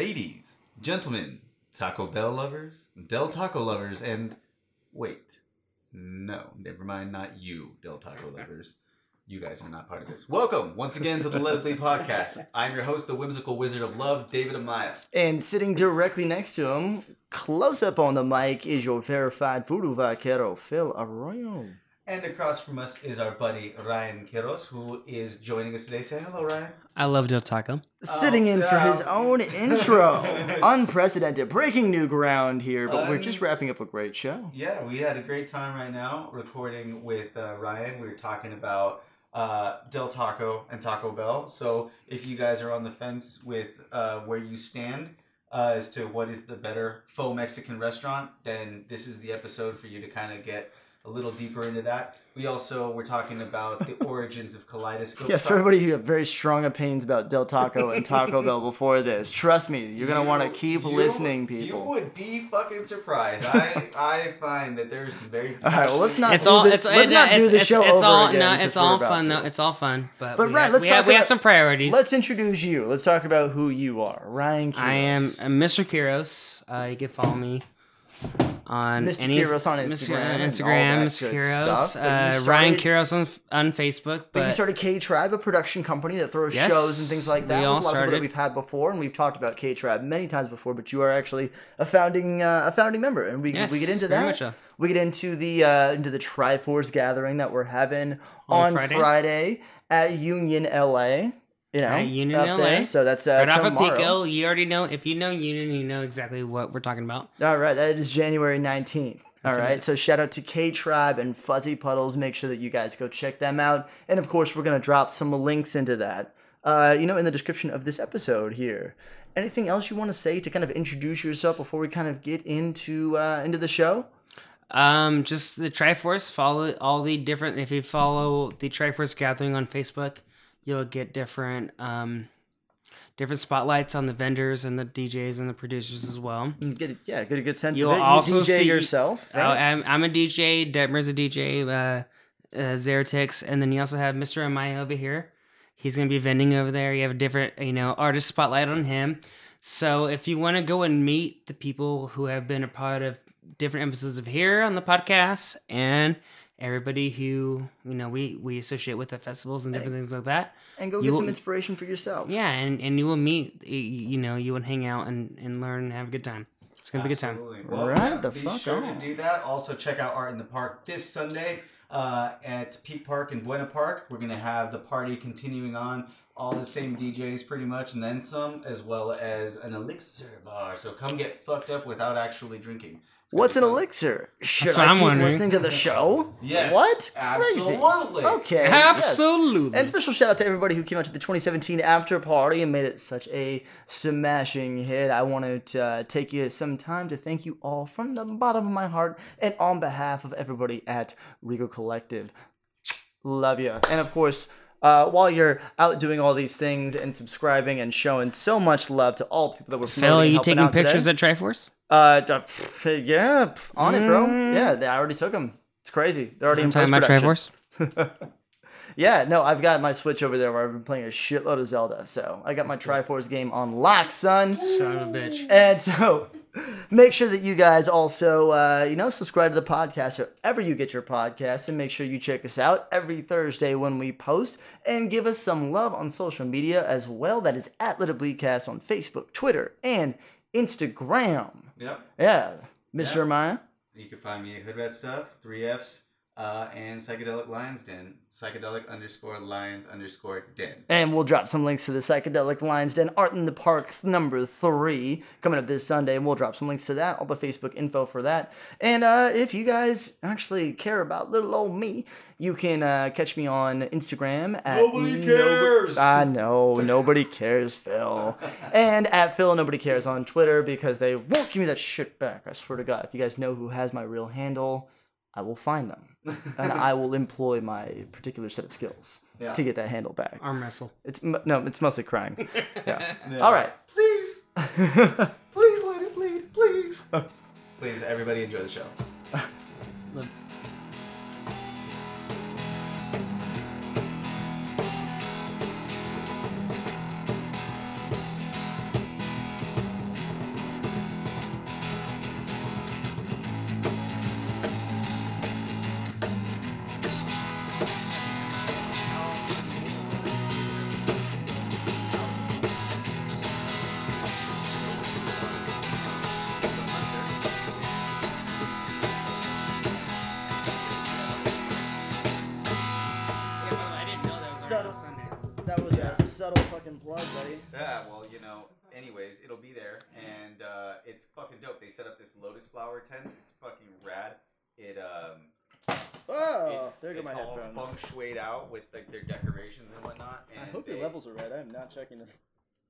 ladies, gentlemen, Taco Bell lovers, Del Taco lovers, and wait, no, never mind, not you, Del Taco lovers. You guys are not part of this. Welcome once again to the Let It Bleed podcast. I'm your host, the whimsical wizard of love, David Amaya. And sitting directly next to him, close up on the mic, is your verified voodoo vaquero, Phil Arroyo. And across from us is our buddy Ryan Kirros, who is joining us today. Say hello, Ryan. I love Del Taco. Sitting in for his own intro. Unprecedented, breaking new ground here, but we're just wrapping up a great show. Yeah, we had a great time right now recording with uh, Ryan. We were talking about uh, Del Taco and Taco Bell. So if you guys are on the fence with uh, where you stand uh, as to what is the better faux Mexican restaurant, then this is the episode for you to kind of get a little deeper into that. We also were talking about the origins of Kaleidoscope. Yes, for everybody who have very strong opinions about Del Taco and Taco Bell before this, trust me, you're gonna want to keep you- listening, people. You would be fucking surprised. I I find that there's some very. All right, well, let's not It's do all. the- It's let's it- not do it's, the it's, show it's over all, again No, it's all fun. to. though. It's all fun. But, But we right, have, let's we, have, talk we have some priorities. Let's introduce you. Let's talk about who you are. Ryan Kirros. I am Mr. Kirros. Uh, you can follow me on Mr. any Kirros on Instagram Instagram, Mr. Kirros. but Uh, Ryan Kirros on, on Facebook. But you started K Tribe, a production company that throws Yes, shows and things like that. we all a lot of people that started. we've had before, and we've talked about K Tribe many times before. But you are actually a founding uh, a founding member, and we, Yes, we get into that. so. We get into the uh, into the Triforce gathering that we're having on, On Friday. Friday. at Union, LA. You know, At Union, up there. LA. So that's uh, right off of. Pico, you already know. If you know Union, you know exactly what we're talking about. All right, that is January 19th. All right, it so shout out to K Tribe and Fuzzy Puddles. Make sure that you guys go check them out. And of course, we're going to drop some links into that, uh, you know, in the description of this episode here. Anything else you want to say to kind of introduce yourself before we kind of get into uh, into the show? Um, just the Triforce. Follow all the different. If you follow the Triforce Gathering on Facebook, you'll get different um, different spotlights on the vendors and the DJs and the producers as well. Get a, yeah, get a good sense You'll of it. You also DJ see- yourself. I- right? I'm, I'm a DJ. Detmer's a DJ. Uh, uh, Zeratix, and then you also have Mr. Amaya over here. He's gonna be vending over there. You have a different, you know, artist spotlight on him. So if you want to go and meet the people who have been a part of different episodes of here on the podcast and everybody who you know we we associate with the festivals and different things like that and go you get will- some inspiration for yourself. yeah and and you will meet you know you will hang out and and learn and have a good time it's gonna be a good time Absolutely. Right the be fuck sure on. to do that. Also, check out Art in the Park this Sunday uh, at Peak Park and Buena Park. We're gonna have the party continuing on. All the same DJs, pretty much, and then some, as well as an elixir bar. So come get fucked up without actually drinking. It's gonna What's an elixir? Should what I I'm keep wondering. listening to the show? Yes, What? absolutely. Crazy. Okay. yes. absolutely And special shout out to everybody who came out to the 2017 after party and made it such a smashing hit. I wanted to uh, take you some time to thank you all from the bottom of my heart and on behalf of everybody at Regal Collective. Love you. And of course, uh, while you're out doing all these things and subscribing and showing so much love to all people that were phil are and you helping taking out today. pictures at triforce Uh, d- yeah, on it, bro. Mm. Yeah, they, I already took them. It's crazy. They're already in talking post about production. triforce Yeah, no, I've got my Switch over there where I've been playing a shitload of Zelda. So I got my Triforce game on lock, son. son of a bitch And so make sure that you guys also, uh, you know, subscribe to the podcast wherever you get your podcasts and make sure you check us out every Thursday when we post and give us some love on social media as well. That is at Let It Bleedcast on Facebook, Twitter, and Instagram. Yep. Yeah, Mr. Yeah. Maya. You can find me at Hood Rat Stuff, 3Fs, uh, and Psychedelic Lions Den. Psychedelic underscore Lions underscore Den. And we'll drop some links to the Psychedelic Lions Den Art in the Park number three coming up this Sunday. And we'll drop some links to that, all the Facebook info for that. And uh, if you guys actually care about little old me, you can uh, catch me on Instagram at Nobody no- cares. I know, nobody cares, Phil. and at Phil Nobody Cares on Twitter because they won't give me that shit back. I swear to God. If you guys know who has my real handle, I will find them. And I will employ my particular set of skills Yeah. to get that handle back. arm wrestle It's no, it's mostly crying. Yeah. All right. Please, please let it bleed, please. Oh. please, everybody enjoy the show. Tent. It's fucking rad. It um, Oh, it's, there go it's my all headphones. feng shuied out with like their decorations and whatnot. And I hope they, your levels are right. I am not checking them.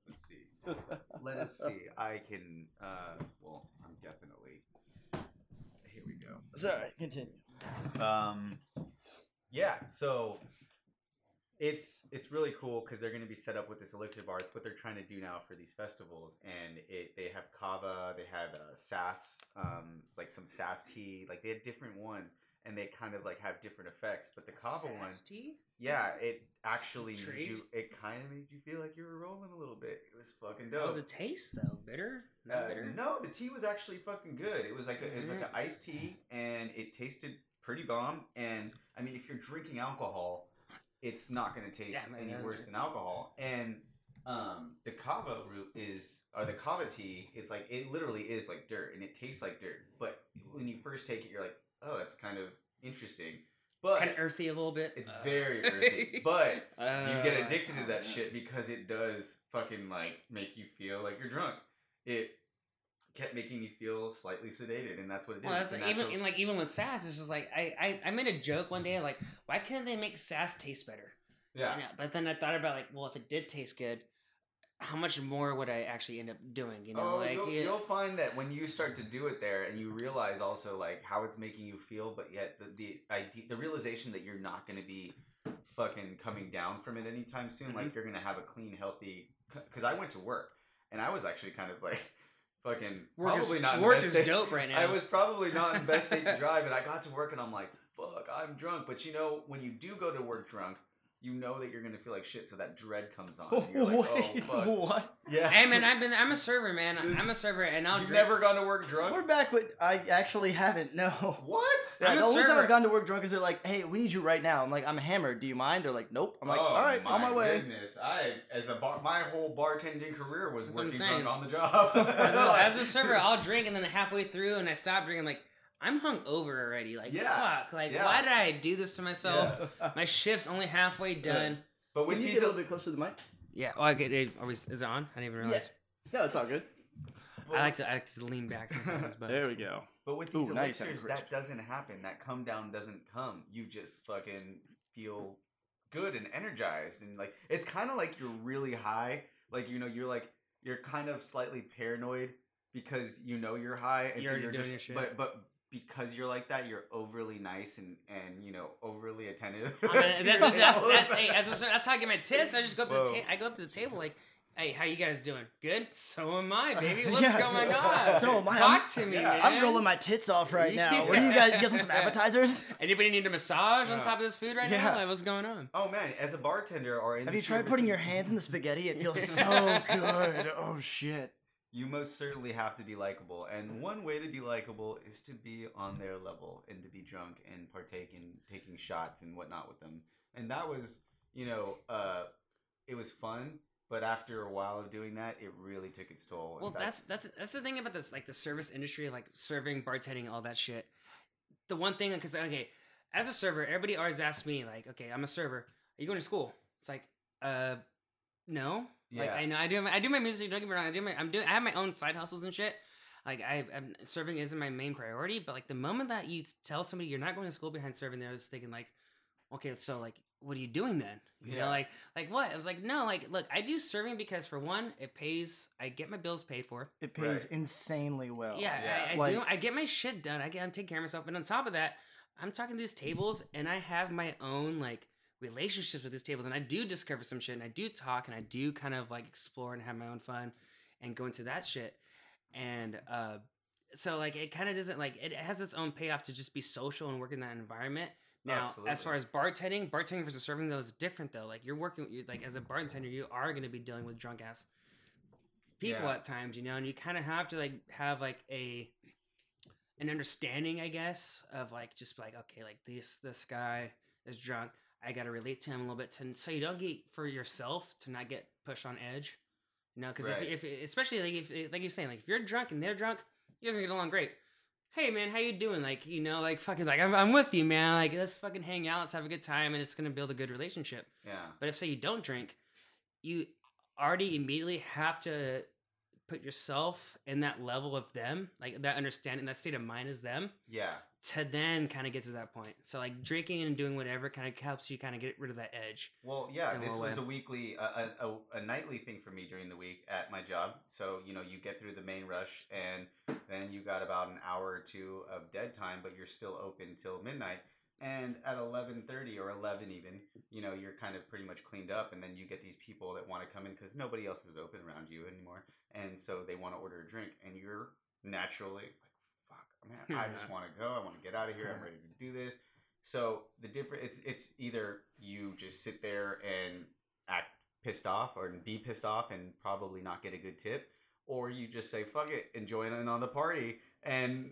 Let's see. Let us see. I can. Uh, well, I'm definitely. Here we go. Sorry, continue. Um, yeah. So it's it's really cool because they're going to be set up with this elixir bar. It's what they're trying to do now for these festivals, and it they have kava, they have uh, sass, um, like some sass tea, like they had different ones, and they kind of like have different effects. But the kava one, Sasty? yeah, it actually made you. It kind of made you feel like you were rolling a little bit. It was fucking How dope. was the taste though? Bitter? Not Uh, bitter. no, the tea was actually fucking good. It was like a, it was like an Mhm. iced tea, and it tasted pretty bomb. And I mean, if you're drinking alcohol, it's not going to taste Yeah, any worse than alcohol. And um, the kava root is, or the kava tea is like it literally is like dirt, and it tastes like dirt. But when you first take it, you're like, oh, that's kind of interesting. But Kind of earthy a little bit. it's Uh, very earthy. But you uh, get addicted to that shit because it does fucking like make you feel like you're drunk. It kept making me feel slightly sedated, and that's what it is. Well, that's a even and like even with sass, it's just like I, I I made a joke one day like why couldn't they make sass taste better? yeah. But then I thought about like well if it did taste good, how much more would I actually end up doing? You know, oh, like you'll, it- you'll find that when you start to do it there, and you realize also like how it's making you feel, but yet the the idea, the realization that you're not going to be fucking coming down from it anytime soon. Mm-hmm. Like you're going to have a clean, healthy. Because I went to work, and I was actually kind of like fucking work probably is, not in work best is state- dope right now. I was probably not in the best state to drive, and I got to work, and I'm like, "Fuck, I'm drunk." But you know, when you do go to work drunk, you know that you're gonna feel like shit, so that dread comes on. and You're like, "Oh fuck." what? Yeah. Hey man, I've been I'm a server, man. I'm a server, and I'll You've drink. never gone to work drunk. We're back with. I actually haven't. No. What? Yeah, I'm a the only time. I've gone to work drunk is they're like, "Hey, we need you right now." I'm like, "I'm hammered. Do you mind?" They're like, "Nope." I'm like, oh, "All right, on my way." Goodness, I as a bar, my whole bartending career was That's working drunk on the job. as, a, as a server, I'll drink, and then halfway through, and I stop drinking. I'm like, I'm hung over already. Like, Yeah. fuck. Like, Yeah. why did I do this to myself? Yeah. My shift's only halfway done. But with Can you these, get a little bit closer to the mic? Yeah. Oh, I get it. Are we, is it on? I didn't even realize. No, it's all good. but, I like to I like to lean back sometimes, but There we go. but with these Ooh, elixirs, crisp. that doesn't happen. That come down doesn't come. You just fucking feel good and energized, and like it's kind of like you're really high. Like you know, you're like you're kind of slightly paranoid because you know you're high, and You're so you're doing just your shit. but but. Because you're like that, you're overly nice and and you know overly attentive. I mean, that- that- that's, hey, that's, that's how I get my tips. I just go up to the ta- I go up to the table like, hey, how you guys doing? Good. So am I, baby. What's Yeah. going on? So am I. Talk I'm- to me, yeah. man. I'm rolling my tits off right now. What do you guys? You guys want some appetizers? Anybody need a massage on top of this food right Yeah. now? Like, what's going on? Oh man, as a bartender or in Have the you tried service- putting your hands in the spaghetti? It feels so good. Oh shit. You most certainly have to be likable, and one way to be likable is to be on their level and to be drunk and partake in taking shots and whatnot with them. And that was, you know, uh, it was fun, but after a while of doing that, it really took its toll. Well, that's that's that's the thing about this, like the service industry, like serving, bartending, all that shit. The one thing, because okay, as a server, everybody always asks me, like, okay, I'm a server. Are you going to school? It's like, uh, no. Like I know I do my, I do my music. Don't get me wrong. I do my I'm doing I have my own side hustles and shit. Like I, I'm serving isn't my main priority, but like the moment that you tell somebody you're not going to school behind serving, they're just thinking like, okay, so like, what are you doing then? You Yeah. know, like like what? I was like, no, like look, I do serving because for one, it pays. I get my bills paid for. It pays Right. insanely well. yeah, yeah. I, I Like- do. I get my shit done. I get. I'm taking care of myself, and on top of that, I'm talking to these tables, and I have my own like relationships with these tables, and I do discover some shit, and I do talk, and I do kind of like explore and have my own fun, and go into that shit, and uh, so like it kind of doesn't like it has its own payoff to just be social and work in that environment. Now, Absolutely. as far as bartending, bartending versus serving though is different though. Like you're working, you're, like as a bartender, you are going to be dealing with drunk ass people Yeah. at times, you know, and you kind of have to like have like a an understanding, I guess, of like just like okay, like this this guy is drunk. I got to relate to him a little bit, to, so you don't get for yourself to not get pushed on edge. You know, because Right. if, if especially like if eh, like you're saying, like if you're drunk and they're drunk, you guys are gonna get along great. Hey man, how you doing? Like you know, like fucking like I'm, I'm with you, man. Like let's fucking hang out, let's have a good time, and it's gonna build a good relationship. yeah. But if say you don't drink, you already immediately have to put yourself in that level of them, like that understanding, that state of mind is them, Yeah. to then kind of get to that point. So like drinking and doing whatever kind of helps you kind of get rid of that edge. Well, yeah, this was way. a weekly, a, a, a nightly thing for me during the week at my job. So, you know, you get through the main rush and then you got about an hour or two of dead time, but you're still open till midnight. And at 11.30 or 11 even, you know, you're kind of pretty much cleaned up. And then you get these people that want to come in because nobody else is open around you anymore. And so they want to order a drink. And you're naturally like, fuck, man, I just want to go. I want to get out of here. I'm ready to do this. So the different it's it's either you just sit there and act pissed off or be pissed off and probably not get a good tip, or you just say fuck it and join in on the party and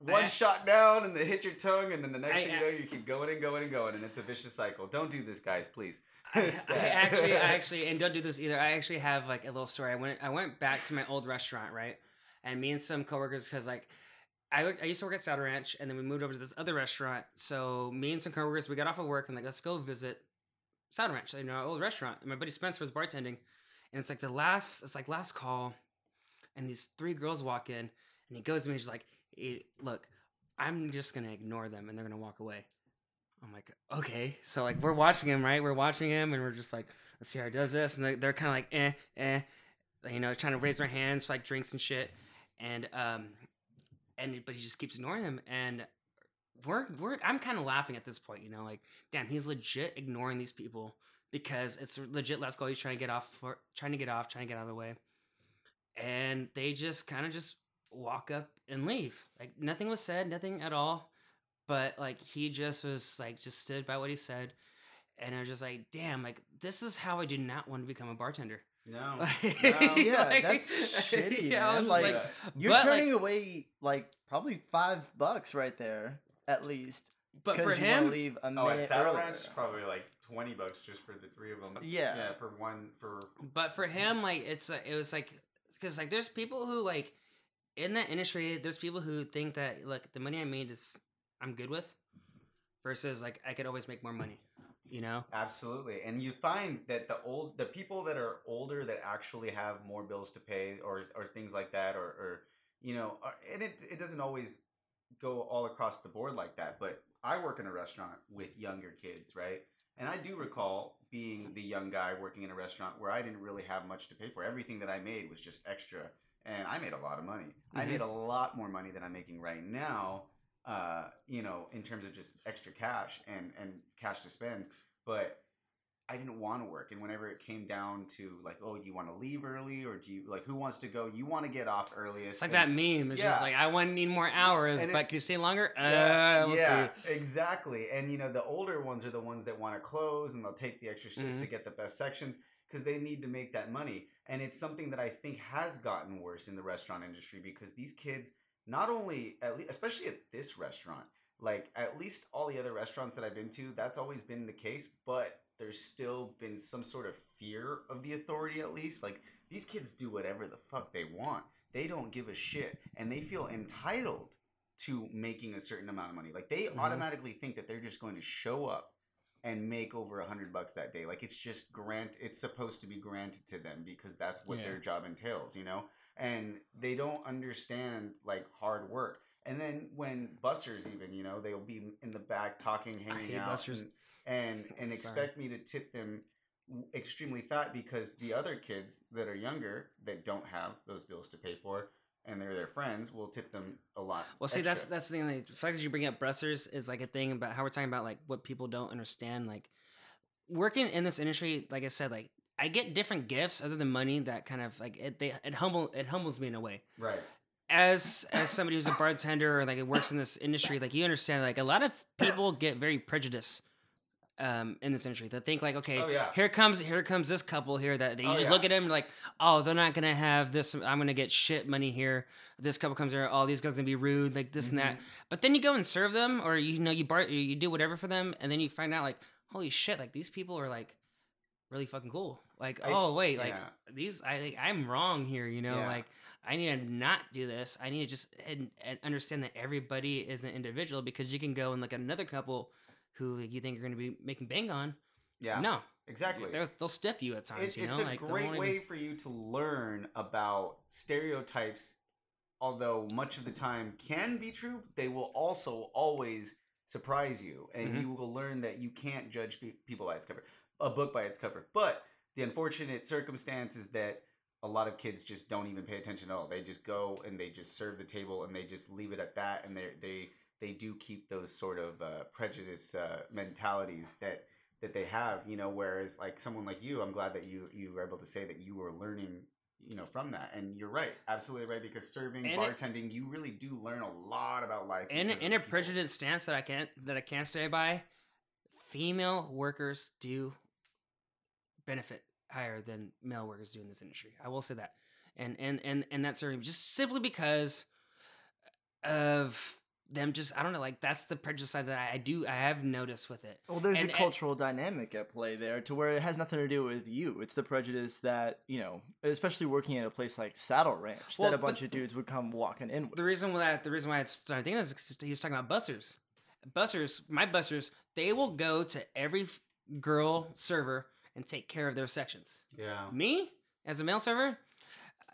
one I- shot down and then hit your tongue and then the next I- thing you know you keep going and going and going and it's a vicious cycle. Don't do this, guys, please. I, I actually, I actually, and don't do this either. I actually have like a little story. I went, I went back to my old restaurant, right? And me and some coworkers, because like, I, I used to work at Saddle Ranch, and then we moved over to this other restaurant. So me and some coworkers, we got off of work and like, let's go visit Saddle Ranch, you know, our old restaurant. And my buddy Spencer was bartending, and it's like the last, it's like last call, and these three girls walk in, and he goes to me, and he's like, "Eh, "Look, I'm just gonna ignore them, and they're gonna walk away." I'm like, okay. So like we're watching him, right? We're watching him, and we're just like, let's see how he does this. And they- they're kind of like, eh, eh, you know, trying to raise their hands for like drinks and shit. And um, and but he just keeps ignoring them. And we're we're I'm kind of laughing at this point, you know, like, damn, he's legit ignoring these people because it's legit last goal. He's trying to get off, for, trying to get off, trying to get out of the way. And they just kind of just walk up and leave. Like nothing was said, nothing at all but like he just was like just stood by what he said and i was just like damn like this is how i do not want to become a bartender No. Like- no. Yeah, like- that's shitty, yeah, man. was Like, Yeah. You're but, like- turning away like probably five bucks right there, at least. but for you him leave a Oh, minute at Saddle earlier. Ranch, it's probably like twenty bucks just for the three of them. Yeah. yeah, for one for but for him like it's like it was like because like there's people who like in that industry there's people who think that look the money i made is i'm good with versus like i could always make more money you know Absolutely. And you find that the old the people that are older that actually have more bills to pay or or things like that or or you know, and it it doesn't always go all across the board like that, but I work in a restaurant with younger kids, right? And I do recall being the young guy working in a restaurant where I didn't really have much to pay for. Everything that I made was just extra, and I made a lot of money. I Mhm. made a lot more money than I'm making right now. Uh, you know, in terms of just extra cash and and cash to spend, but I didn't want to work. And whenever it came down to like, oh, you want to leave early or do you like who wants to go? You want to get off earliest. it's like and- that meme it's Yeah. just like i want to need more hours And it- but can you stay longer Yeah, uh, yeah, exactly. And you know, the older ones are the ones that want to close and they'll take the extra shift to Mhm. get the best sections because they need to make that money. And it's something that I think has gotten worse in the restaurant industry because these kids, not only at least, especially at this restaurant, like at least all the other restaurants that I've been to, that's always been the case. But there's still been some sort of fear of the authority, at least. Like these kids do whatever the fuck they want. They don't give a shit, and they feel entitled to making a certain amount of money. Like they Mhm. automatically think that they're just going to show up and make over a hundred bucks that day. Like it's just grant. It's supposed to be granted to them because that's what Yeah. their job entails, you know. And they don't understand like hard work. And then when busters even you know, they'll be in the back talking, hanging out, bussers. and and, and expect me to tip them extremely fat because the other kids that are younger that don't have those bills to pay for and they're their friends will tip them a lot. Well, see, that's extra. that's the thing. Like, the fact that you bring up bussers is like a thing about how we're talking about like what people don't understand. Like working in this industry, like I said, like I get different gifts other than money that kind of like it they it humble it humbles me in a way. right. As as somebody who's a bartender or like it works in this industry, like you understand, like a lot of people get very prejudiced um in this industry. They think like, okay, Oh, yeah. here comes here comes this couple here that, that you Oh, just yeah. look at them and like, oh, they're not gonna have this. I'm gonna get shit money here. This couple comes here. Oh, these guys gonna be rude, like this and Mm-hmm. that. But then you go and serve them, or you know you bar you do whatever for them, and then you find out like, holy shit, like these people are like really fucking cool. Like, I- oh wait, like yeah. these I like, I'm wrong here. You know, like I need to not do this. I need to just and, and understand that everybody is an individual because you can go and look at another couple who like, you think are going to be making bang on. Yeah. No, exactly. they'll, they'll stiff you at times. It- you know, it's a like, great way even- for you to learn about stereotypes although much of the time can be true they will also always surprise you and Mhm. you will learn that you can't judge pe- people by its cover a book by its cover but the unfortunate circumstance is that a lot of kids just don't even pay attention at all they just go and they just serve the table and they just leave it at that and they they they do keep those sort of uh, prejudice uh, mentalities that that they have you know whereas like someone like you i'm glad that you you were able to say that you were learning you know from that and you're right absolutely right because serving And it- bartending you really do learn a lot about life in in a people. prejudiced stance that I can't that I can't stay by, female workers do benefit higher than male workers do in this industry. I will say that, and and and and that's certainly just simply because of them. Just I don't know, like that's the prejudice side that I, I do I have noticed with it. Well, there's And- a and- cultural dynamic at play there to where it has nothing to do with you. It's the prejudice that, you know, especially working at a place like Saddle Ranch, Well, that a bunch of dudes would come walking in with. The reason why the reason why I started thinking is 'cause he was talking about bussers. Bussers, my bussers, they will go to every girl server and take care of their sections. yeah Me as a male server,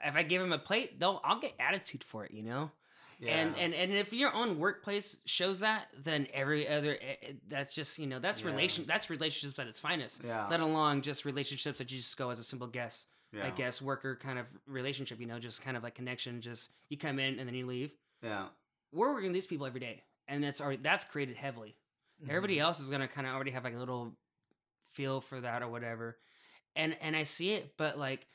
if I give him a plate, they'll I'll get attitude for it, you know. Yeah And and and if your own workplace shows that, then every other eh, eh, that's just you know that's Yeah. relation that's relationships at its finest. Yeah. Let alone just relationships that you just go as a simple guest, yeah I guess worker kind of relationship. You know, just kind of like connection. Just you come in and then you leave. yeah We're working with these people every day, and that's already that's created heavily. Everybody Mm-hmm. else is gonna kind of already have like a little feel for that or whatever, and and I see it, but like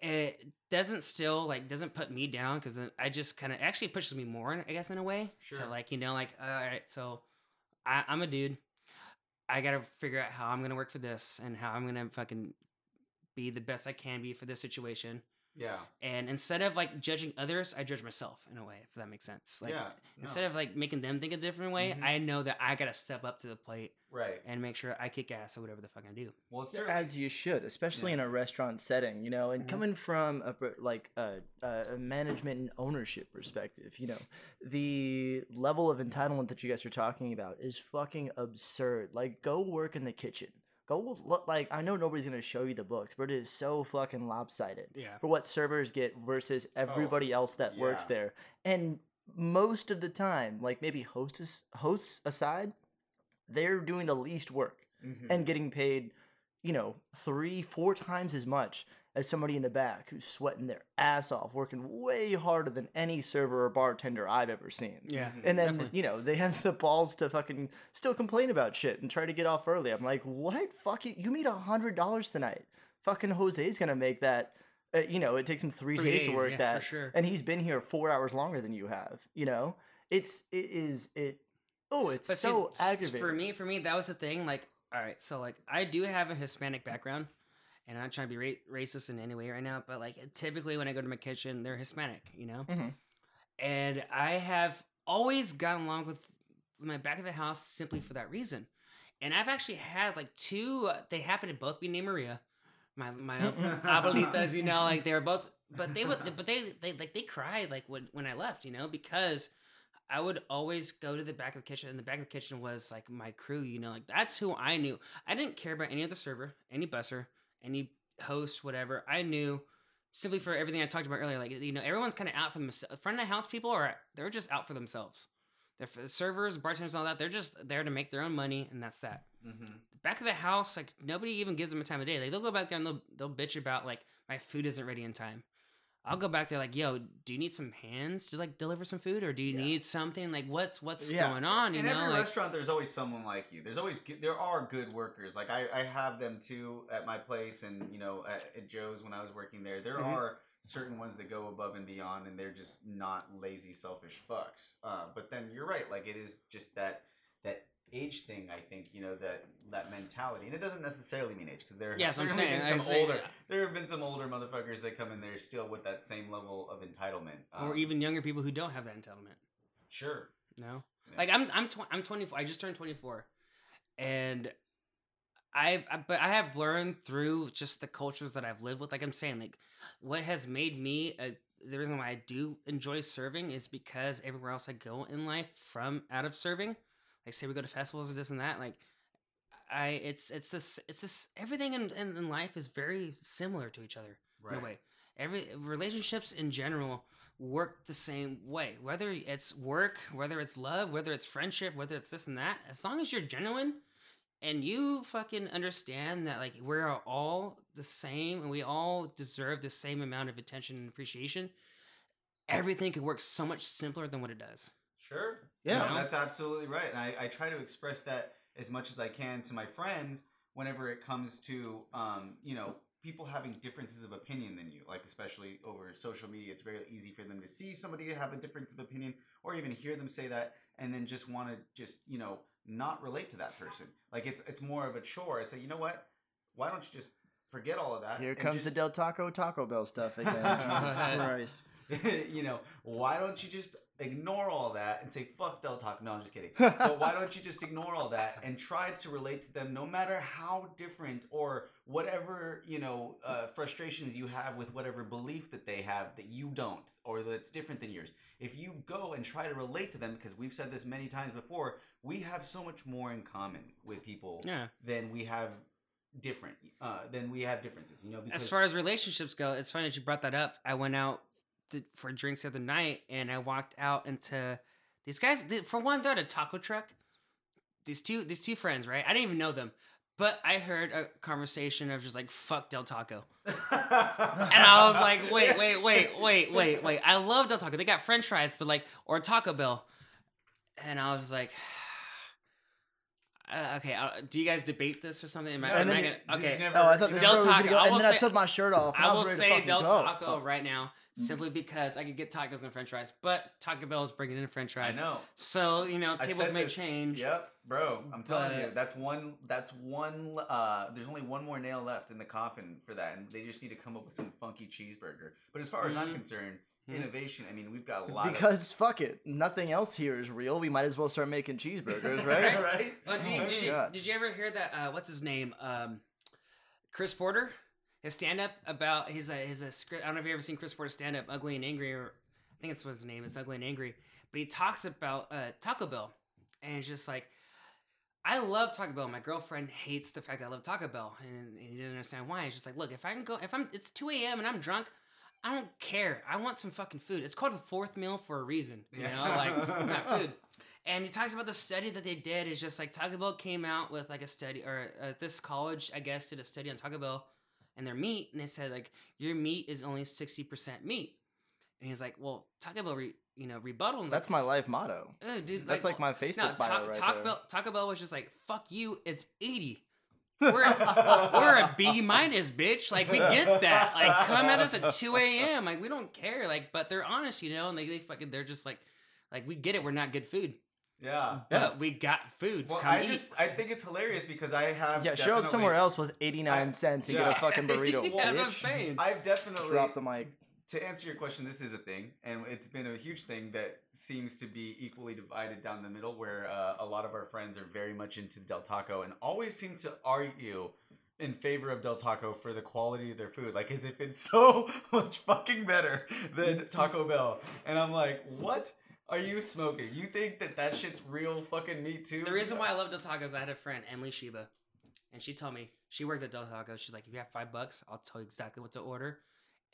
it doesn't still like doesn't put me down because then I just kind of actually pushes me more, I guess, in a way. Sure. So like you know like all right, so I, I'm a dude. I gotta figure out how I'm gonna work for this and how I'm gonna fucking be the best I can be for this situation. Yeah And instead of like judging others, I judge myself in a way, if that makes sense. Like yeah instead of like making them think a different way, Mhm. I know that I gotta step up to the plate right and make sure I kick ass or whatever the fuck I do. well certainly As you should, especially Yeah. in a restaurant setting, you know, and Mhm. coming from a like a, a management and ownership perspective, you know, the level of entitlement that you guys are talking about is fucking absurd. Like, go work in the kitchen. Go look like I know nobody's gonna show you the books, but it is so fucking lopsided. Yeah. for what servers get versus everybody else that works there. And most of the time, like maybe hosts hosts aside, they're doing the least work Mhm. and getting paid, you know, three, four times as much as somebody in the back who's sweating their ass off, working way harder than any server or bartender I've ever seen. Yeah. And then, definitely. you know, they have the balls to fucking still complain about shit and try to get off early. I'm like, what? Fuck you. You made a hundred dollars tonight. Fucking Jose's gonna make that. Uh, you know, it takes him three, Three days, to work yeah, that, for sure. and he's been here four hours longer than you have. You know, it's it is it. Oh, it's But so s- aggravating. For me, for me, that was the thing. Like, all right, so like I do have a Hispanic background, and I'm not trying to be ra- racist in any way right now, but like typically when I go to my kitchen, they're Hispanic, you know, Mhm. and I have always gotten along with my back of the house simply for that reason. And I've actually had like two. Uh, they happen to both be named Maria. My my abuelitas, you know, like they were both, but they would, but they they like they cried like when when I left, you know, because I would always go to the back of the kitchen, and the back of the kitchen was like my crew, you know, like that's who I knew. I didn't care about any other server, any busser, any host, whatever. I knew simply for everything I talked about earlier. Like you know, everyone's kind of out for themselves. Front of the house people are they're just out for themselves. They're for the servers, bartenders, and all that. They're just there to make their own money, and that's that. Mhm. Back of the house, like nobody even gives them a time of day. Like they'll go back there and they'll they'll bitch about like my food isn't ready in time. I'll go back there like, yo, do you need some hands to like deliver some food, or do you Yeah. need something like what's what's Yeah. going on? You in know, every like, restaurant there's always someone like you there's always there are good workers like i, I have them too at my place and you know at, at joe's when i was working there there Mhm. are certain ones that go above and beyond and they're just not lazy selfish fucks uh, but then you're right like it is just that that age thing i think you know that that mentality and it doesn't necessarily mean age because there have Yes, certainly saying, been some say- older there have been some older motherfuckers that come in there still with that same level of entitlement or Um, even younger people who don't have that entitlement. sure No, Yeah. like I'm I'm tw- I'm 24. I just turned 24, and I've but I have learned through just the cultures that I've lived with. Like I'm saying, like what has made me a the reason why I do enjoy serving is because everywhere else I go in life from out of serving, like say we go to festivals or this and that, like I it's it's this it's this everything in, in, in life is very similar to each other in a way. Every relationships in general work the same way. Whether it's work, whether it's love, whether it's friendship, whether it's this and that, as long as you're genuine and you fucking understand that like we're all the same and we all deserve the same amount of attention and appreciation, everything could work so much simpler than what it does. Sure. Yeah. No, that's absolutely right. And I, I try to express that as much as I can to my friends whenever it comes to, um, you know, people having differences of opinion than you. Like, especially over social media, it's very easy for them to see somebody have a difference of opinion or even hear them say that and then just want to just, you know, not relate to that person. Like, it's it's more of a chore. It's like, you know what? Why don't you just forget all of that? Here comes just- the Del Taco Taco Bell stuff again. Jesus Christ. you know, why don't you just ignore all that and say fuck Del Taco? No, I'm just kidding. but why don't you just ignore all that and try to relate to them, no matter how different or whatever you know uh, frustrations you have with whatever belief that they have that you don't or that's different than yours. If you go and try to relate to them, because we've said this many times before, we have so much more in common with people Yeah. than we have different uh, than we have differences. You know, because As far as relationships go, it's funny that you brought that up. I went out to, for drinks the other night, and I walked out into these guys. they- For one, they're at a taco truck. These two, these two friends, right? I didn't even know them, but I heard a conversation of just like "fuck Del Taco," and I was like, "Wait, wait, wait, wait, wait, wait!" I love Del Taco. They got French fries, but like or Taco Bell, and I was like. Uh, okay, uh, do you guys debate this or something? Am I, No, am I these- gonna, okay, never- Oh, I thought this Del story was Taco, go, I and will then I took my shirt off. And I will say Del go. Taco Oh. right now simply because I could get tacos and French fries, but Taco Bell is bringing in French fries. I fries. know. So you know, tables may this- change. Yep, bro. I'm telling you, that's one. That's one. Uh, there's only one more nail left in the coffin for that, and they just need to come up with some funky cheeseburger. But as far as I'm Mhm. concerned. Innovation. I mean, we've got a lot. Because fuck it, nothing else here is real. We might as well start making cheeseburgers, right? right. Oh, did, you, did, you, did you ever hear that? Uh, what's his name? Um, Chris Porter. His stand up about his a his a script. I don't know if you ever seen Chris Porter stand up, Ugly and Angry, or I think it's what his name is, Ugly and Angry. But he talks about uh, Taco Bell, and it's just like. I love Taco Bell. My girlfriend hates the fact that I love Taco Bell, and, and he didn't understand why. It's just like, look, if I can go, if I'm, it's two a.m. and I'm drunk, I don't care. I want some fucking food. It's called the fourth meal for a reason. You know, like it's not food. And he talks about the study that they did. Is just like Taco Bell came out with like a study, or uh, this college, I guess, did a study on Taco Bell and their meat, and they said like your meat is only sixty percent meat. And he's like, well, Taco Bell, re, you know, rebuttal. That's my life motto. Oh, dude, That's like, well, my Facebook no, bio Ta- right Taco. Bell. Taco Bell was just like, "Fuck you, it's 80. We're we're a B minus, bitch. Like we get that. Like come at us at two a.m. Like we don't care. Like, but they're honest, you know, and they, they fucking they're just like, like we get it. We're not good food, Yeah. but we got food. Well, Come I eat. just I think it's hilarious because I have Yeah, show up somewhere else with 89 I- cents and yeah. get a fucking burrito. Yeah, that's what I'm bitch. saying. I've definitely Drop the mic. To answer your question, this is a thing, and it's been a huge thing that seems to be equally divided down the middle, where uh, a lot of our friends are very much into Del Taco and always seem to argue in favor of Del Taco for the quality of their food, like as if it's so much fucking better than Taco Bell. And I'm like, what are you smoking? You think that that shit's real fucking meat too? The reason why I love Del Taco is I had a friend, Emily Sheba, and she told me she worked at Del Taco. She's like, if you have five bucks, I'll tell you exactly what to order,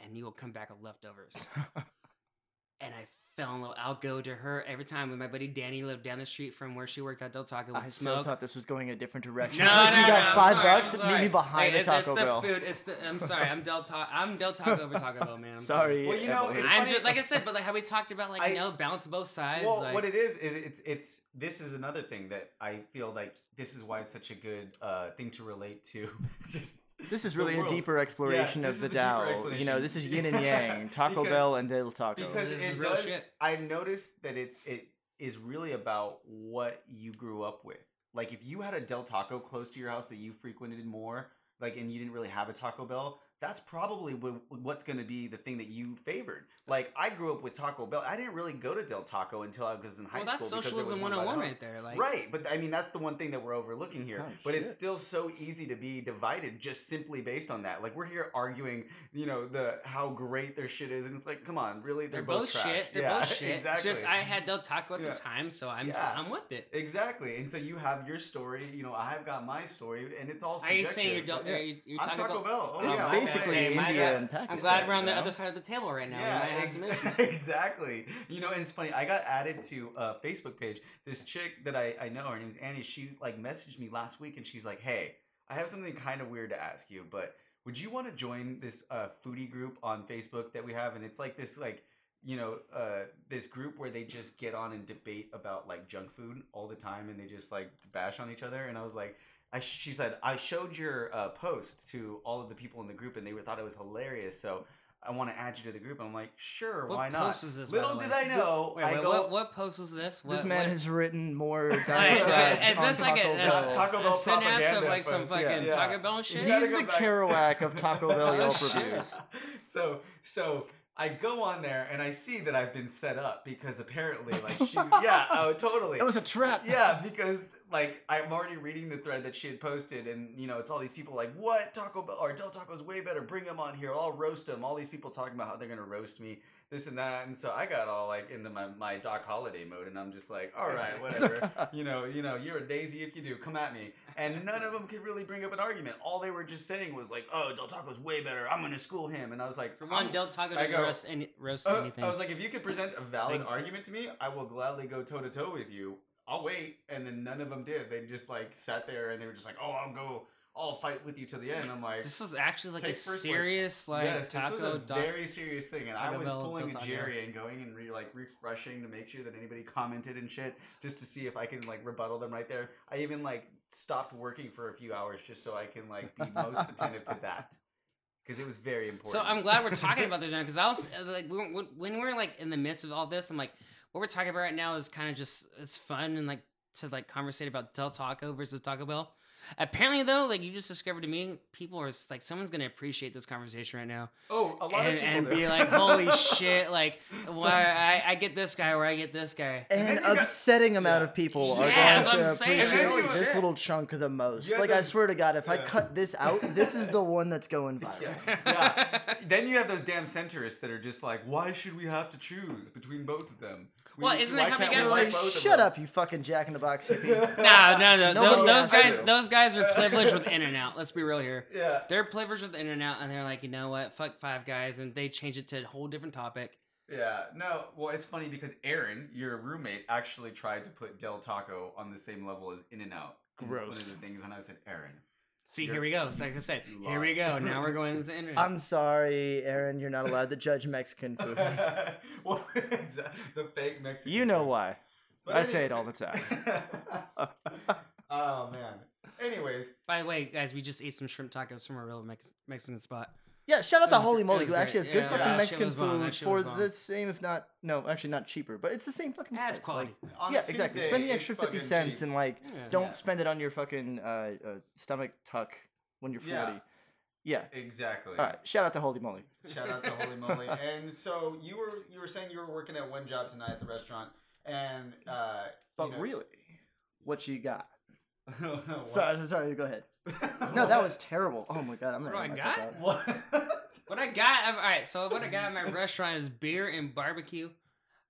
and you will come back with leftovers. and I fell in love. I'll go to her every time. When my buddy Danny lived down the street from where she worked at Del Taco, I still smoke. thought this was going a different direction. No, It's no, like, no, you got I'm five sorry, bucks, I'm meet me behind Hey, the it's- Taco it's Bell. The food. It's the. I'm sorry. I'm Del Taco. I'm Del Taco over Taco Bell, man. I'm Sorry. Well, you know, it's I'm funny- just like I said, but like how we talked about, like I- you know, balance both sides. Well, like, what it is is it's it's this is another thing that I feel like this is why it's such a good uh, thing to relate to. Just This is really a deeper exploration this of the is Tao. You know, this is yin and yang. Taco Because- Bell and Del Taco. because it real does. shit. I've noticed that it's it is really about what you grew up with. Like if you had a Del Taco close to your house that you frequented more, like and you didn't really have a Taco Bell, that's probably what's going to be the thing that you favored. like I grew up with Taco Bell. I didn't really go to Del Taco until I was in high well, that's school. because there was socialism one by the 101 right there. Like, right, but I mean that's the one thing that we're overlooking here. Oh, but it's still so easy to be divided just simply based on that. Like we're here arguing, you know, the how great their shit is, and it's like, come on, really? They're, They're, both, trash. shit. They're yeah, both shit. Exactly. Just I had Del Taco at Yeah. the time, so I'm Yeah. I'm with it. Exactly, and so you have your story. You know, I have got my story, and it's all. Are you saying you're, Del- but- are you, you're I'm Taco about? Bell. Oh, yeah, basically India and Pakistan. I'm glad we're on the know? other side of the table right now. Yeah, ex- exactly. You know, and it's funny. I got added to a Facebook page. This chick that I, I know, her name's Annie. She like messaged me last week, and she's like, "Hey, I have something kind of weird to ask you, but would you want to join this uh, foodie group on Facebook that we have? And it's like this like." You know, uh, this group where they just get on and debate about like junk food all the time, and they just like bash on each other. And I was like, I, she said, I showed your uh, post to all of the people in the group, and they thought it was hilarious. So I want to add you to the group. I'm like, sure, What why not? post was this, Little did way? I know. Wait, I go what, what post was this? What, This man what- has written more Like, diatribes is on this like Taco a, Bell. a, Taco a Bell synapse of like some fucking yeah. Taco Bell shit? He's the back. Kerouac of Taco Bell Oh, Yelp reviews. so so I go on there and I see that I've been set up because apparently like she's yeah oh totally It was a trap. yeah because like I'm already reading the thread that she had posted and you know it's all these people like what Taco Bell or Del Taco's way better bring them on here I'll roast them all these people talking about how they're gonna roast me this and that and so I got all like into my my Doc Holliday mode and I'm just like all right whatever you know, you know, you're a daisy if you do. Come at me. And none of them could really bring up an argument. All they were just saying was like, "Oh, Del Taco's way better. I'm gonna school him." And I was like, For one, Del Taco I doesn't go, roast, any, roast uh, anything. I was like, if you could present a valid Like- argument to me, I will gladly go toe to toe with you. I'll wait. And then none of them did. They just like sat there and they were just like, "Oh, I'll go. I'll fight with you to the end." I'm like, this is actually like a one. serious like yes, taco. this was a doc- very serious thing, and I was Bell, pulling a Jerry and going and re- like refreshing to make sure that anybody commented and shit, just to see if I can like rebuttal them right there. I even like stopped working for a few hours just so I can like be most attentive to that because it was very important. So I'm glad we're talking about this now because I was uh, like, when when we're like in the midst of all this, I'm like, what we're talking about right now is kind of just it's fun and like to like conversate about Del Taco versus Taco Bell. Apparently, though, like you just discovered to me, people are like, someone's gonna appreciate this conversation right now, oh, a lot and, of people and do. be like, "Holy shit!" Like, why I, I get this guy or I get this guy. An then you got- upsetting amount Yeah. of people are Yeah, that's going to saying. appreciate And this yeah. little chunk the most. You had Like I swear to God, if I cut this out, this is the one that's going viral. yeah. yeah. Then you have those damn centrists that are just like, why should we have to choose between both of them? We- Well, isn't why that how can't we we got- like Like, both of shut up, you fucking Jack in the Box hippie. No, no, no. Those, those guys, those guys are privileged with In and Out. Let's be real here. Yeah. They're privileged with In and Out, and they're like, you know what? Fuck Five Guys, and they change it to a whole different topic. Yeah, no. Well, it's funny because Aaron, your roommate, actually tried to put Del Taco on the same level as In and Out. Gross. One of the things, and I said, Aaron. See, here we go. It's like I said, here we go. Now we're going into internet. I'm sorry, Aaron, you're not allowed to judge Mexican food. well, exa- the fake Mexican. You know food. why. But I any- say it all the time. oh man. Anyways, By the way, guys, we just ate some shrimp tacos from a real Mex- Mexican spot. Yeah, shout out to Holy gr- Moly, who actually has great. good Yeah, fucking that Mexican was bomb. That food for the same, if not no, actually not cheaper, but it's the same fucking That's price. quality. Like, yeah, a exactly. Spend the extra fifty cents cheap. and like Yeah. don't Yeah. spend it on your fucking uh, uh, stomach tuck when you're Yeah. forty. Yeah. Exactly. All right. Shout out to Holy Moly. Shout out to Holy Moly. And so you were you were saying you were working at one job tonight at the restaurant, and uh, But you know, really, what you got? What? Sorry, sorry. Go ahead. No, that was terrible. Oh my god, I'm What gonna do I got? up. what? What I got, all right. So what I got at my restaurant is beer and barbecue.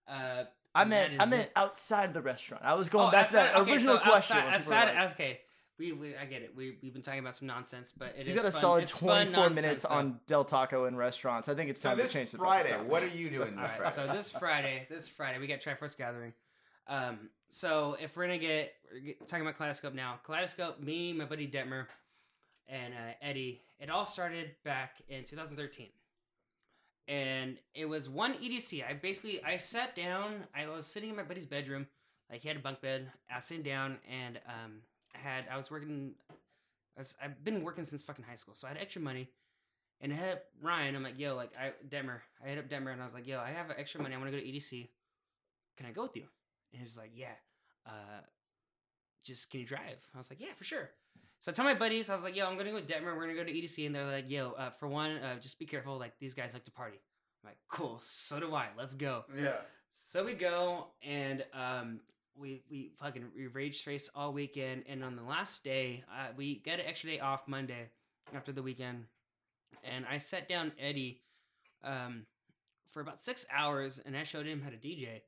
Uh, I and meant I meant it. outside the restaurant. I was going Oh, back to that okay, original so question. Outside, when people were outside like, okay. We, we, I get it. We, we've been talking about some nonsense, but it is you got a fun. solid it's 24 nonsense, minutes though. on Del Taco and restaurants. I think it's so time this to change the Friday, what are you doing All this right, Friday? so this Friday, this Friday, we got Triforce Gathering. Um, so if we're gonna get, we're talking about Kaleidoscope now, Kaleidoscope, me, my buddy Detmer, and uh, Eddie, it all started back in 2013, and it was one EDC. I basically I sat down. I was sitting in my buddy's bedroom, like he had a bunk bed. I sitting down, and um, I had I was working. I was, I've been working since fucking high school, so I had extra money. And I hit up Ryan. I'm like, yo, like I Detmer. I hit up Detmer and I was like, yo, I have extra money. I want to go to EDC. Can I go with you? And he's like, yeah. Uh, just can you drive? I was like, yeah, for sure. So I tell my buddies, I was like, yo, I'm gonna go with Detmer. We're gonna go to EDC, and they're like, yo, uh, for one, uh, just be careful. Like these guys like to party. I'm like, cool, so do I. Let's go. Yeah. So we go and um, we we fucking we rage race all weekend, and on the last day, uh, we got an extra day off Monday after the weekend, and I sat down Eddie um, for about six hours, and I showed him how to DJ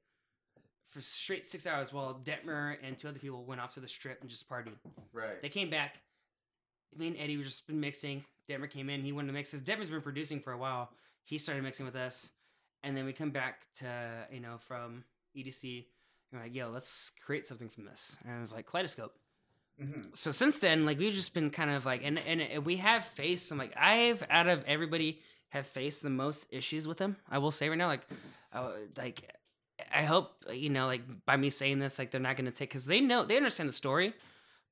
for straight six hours while Detmer and two other people went off to the strip and just partied. Right. They came back. Me and Eddie were just been mixing. Detmer came in. He wanted to mix. Cause Detmer's been producing for a while. He started mixing with us, and then we come back to you know from EDC. And we're like, yo, let's create something from this. And it was like Kaleidoscope. hmm So since then, like we've just been kind of like, and and we have faced some like I've out of everybody have faced the most issues with him. I will say right now, like, uh, like I hope you know, like by me saying this, like they're not going to take because they know they understand the story,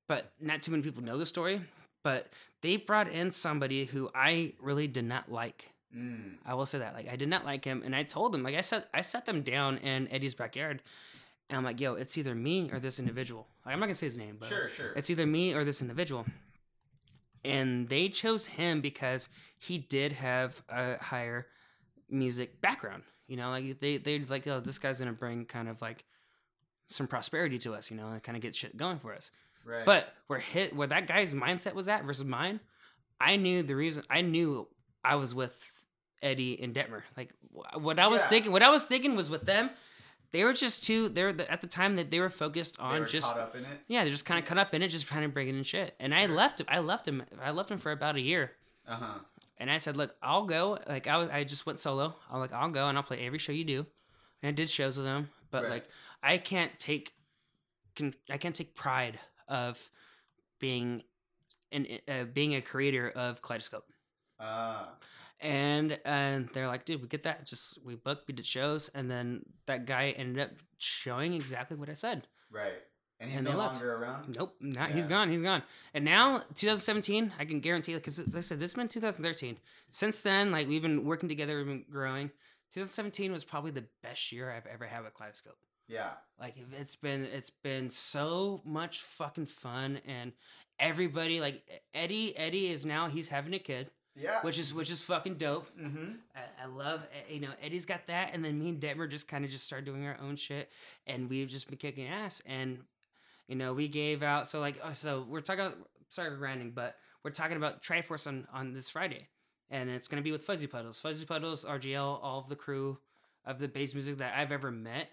but not too many people know the story. But they brought in somebody who I really did not like. Mm. I will say that. Like I did not like him, and I told him like I sat I sat them down in Eddie's backyard, and I'm like, yo, it's either me or this individual. Like, I'm not gonna say his name, but Sure, sure. it's either me or this individual. And they chose him because he did have a higher music background. You know, like they—they're like, oh, this guy's gonna bring kind of like some prosperity to us. You know, and kind of get shit going for us. right. But where hit where that guy's mindset was at versus mine, I knew the reason. I knew I was with Eddie and Detmer. Like what I was Yeah. thinking. What I was thinking was with them. They were just too. They were at the time that they were focused they on were just caught up in it. yeah, they're just kind of cut up in it, just trying to bring in shit. And I left him. I left him. I left him for about a year. Uh huh. And I said, look, I'll go. Like I was, I just went solo. I'm like, I'll go and I'll play every show you do. And I did shows with him, but Right. like, I can't take, can I can't take pride of being, an uh, being a creator of Kaleidoscope. Ah. And and they're like, dude, we get that. Just we booked, we did shows, and then that guy ended up showing exactly what I said. right. And he's And no they left. longer around. Nope, not he's Yeah. gone. He's gone. And now 2017, I can guarantee because like I said, this has been 2013. Since then, like we've been working together, we've been growing. 2017 was probably the best year I've ever had with Kaleidoscope. Yeah. Like it's been it's been so much fucking fun and everybody like Eddie Eddie is now he's having a kid, Yeah. which is which is fucking dope. Mm-hmm. I, I love you know Eddie's got that, and then me and Detmer just kind of just started doing our own shit, and we've just been kicking ass. And you know we gave out so like oh, so we're talking about sorry for grinding, but we're talking about Triforce on on this Friday, and it's gonna be with Fuzzy Puddles, Fuzzy Puddles, RGL, all of the crew of the bass music that I've ever met.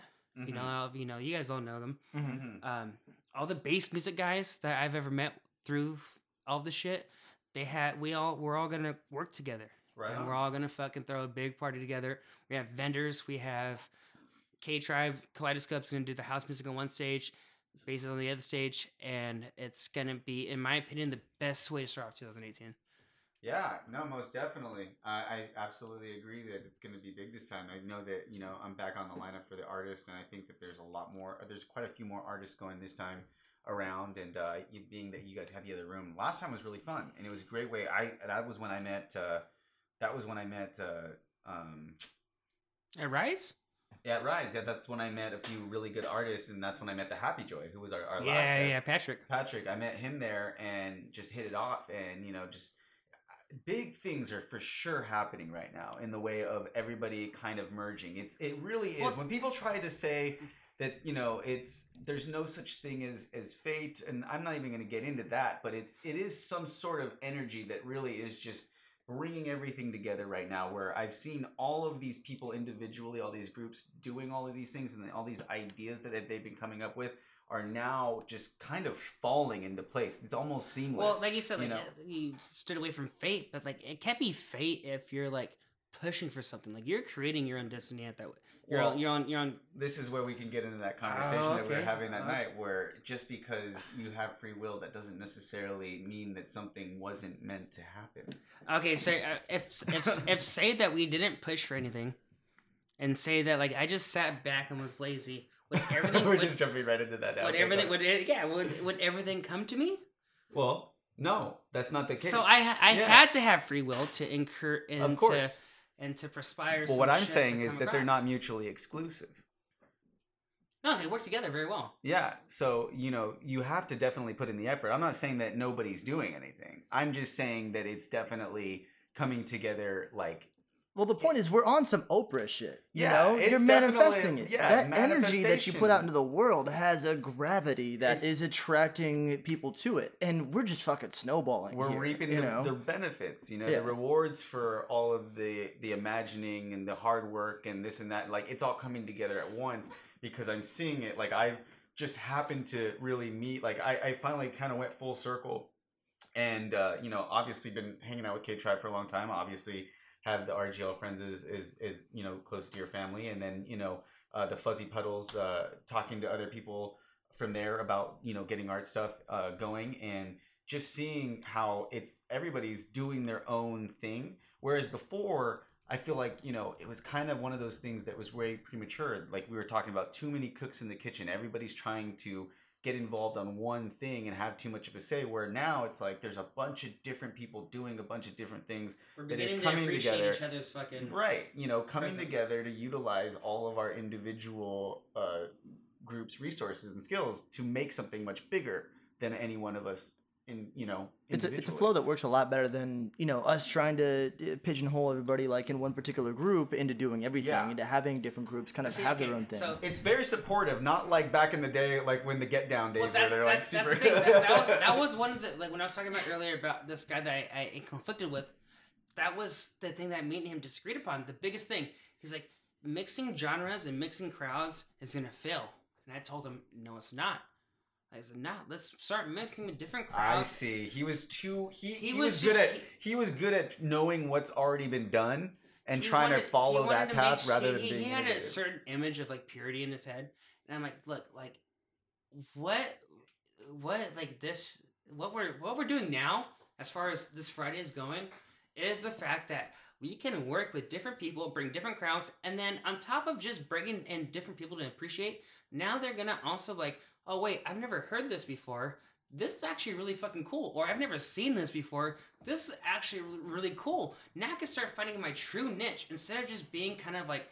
You know, you know, you guys all know them. Mm-hmm. Um, all the bass music guys that I've ever met through all the shit, they had we all we're all gonna work together Right. and we're all gonna fucking throw a big party together. We have vendors. We have K Tribe Kaleidoscope's gonna do the house music on one stage, bass on the other stage, and it's gonna be, in my opinion, the best way to start off 2018. Yeah, no, most definitely. I, I absolutely agree that it's going to be big this time. I know that you know I'm back on the lineup for the artist, and I think that there's a lot more. There's quite a few more artists going this time around, and uh, being that you guys have the other room, last time was really fun, and it was a great way. I that was when I met. Uh, that was when I met. Uh, um, At Rise? At Rise, yeah, that's when I met a few really good artists, and that's when I met the Happy Joy, who was our, our last Yeah, guest. yeah, Patrick. Patrick, I met him there and just hit it off, and you know, just uh, big things are for sure happening right now in the way of everybody kind of merging. It's it really is Well- when people try to say that you know it's there's no such thing as as fate, and I'm not even going to get into that, but it's it is some sort of energy that really is just bringing everything together right now where i've seen all of these people individually all these groups doing all of these things and all these ideas that they've been coming up with are now just kind of falling into place. It's almost seamless. Well, like you said, you like know? uh, you stood away from fate, but like it can't be fate if you're like pushing for something. Like you're creating your own destiny at that. You're Well, on. You're on. You're on. this is where we can get into that conversation Oh, that we were okay. having that Uh. night, where just because you have free will, that doesn't necessarily mean that something wasn't meant to happen. Okay, so uh, if if if say that we didn't push for anything, and say that like I just sat back and was lazy, would everything we're would, just jumping right into that now. would Okay, everything would it, yeah would would everything come to me? well, no, that's not the case. So I I Yeah. had to have free will to incur and of course. And to perspire. Well, what I'm saying is that they're not mutually exclusive. No, they work together very well. Yeah, so you know, you have to definitely put in the effort. I'm not saying that nobody's doing anything. I'm just saying that it's definitely coming together like Well, the point is, we're on some Oprah shit. You Yeah, know, you're manifesting it. yeah, that energy that you put out into the world has a gravity that It's- is attracting people to it, and we're just fucking snowballing. we're here, reaping you the, know? the benefits you know Yeah. the rewards for all of the the imagining and the hard work and this and that like it's all coming together at once because i'm seeing it like i've just happened to really meet like i, I finally kind of went full circle and uh, you know obviously been hanging out with k tribe for a long time obviously have the rgl friends is is, is you know close to your family. And then you know uh, the fuzzy puddles uh, talking to other people from there about you know getting art stuff uh, going and just seeing how it's everybody's doing their own thing. Whereas before i feel like you know it was kind of one of those things that was way premature. Like we were talking about too many cooks in the kitchen. Everybody's trying to get involved on one thing and have too much of a say where now it's like there's a bunch of different people doing a bunch of different things We're It is coming to together. each other's fucking right you know coming presence. together to utilize all of our individual uh, groups resources and skills to make something much bigger than any one of us in you know it's a, it's a flow that works a lot better than you know us trying to uh, pigeonhole everybody like in one particular group into doing everything Yeah. into having different groups kind of See, have their own thing. so- it's very supportive not like back in the day like when the get down days Well, where they're like super that's the thing. That, that, was, that was one of the like when I was talking about earlier about this guy that I, I conflicted with. That was the thing that me and him disagreed upon. The biggest thing. He's like mixing genres and mixing crowds is gonna fail, and I told him no, it's not. I said, nah, let's start mixing with different crowds. I see. He was too. He, he, He was, was good just- at. He, was good at knowing what's already been done and trying wanted- to follow that to path make- rather he, than he, being he had a certain image of like purity in his head and i'm like look like what what like this what we're what we're doing now as far as this friday is going is the fact that we can work with different people bring different crowds and then on top of just bringing in different people to appreciate now they're gonna also like oh wait i've never heard this before. This is actually really fucking cool. Or i've never seen this before. This is actually really cool. Now i can start finding my true niche. Instead of just being kind of like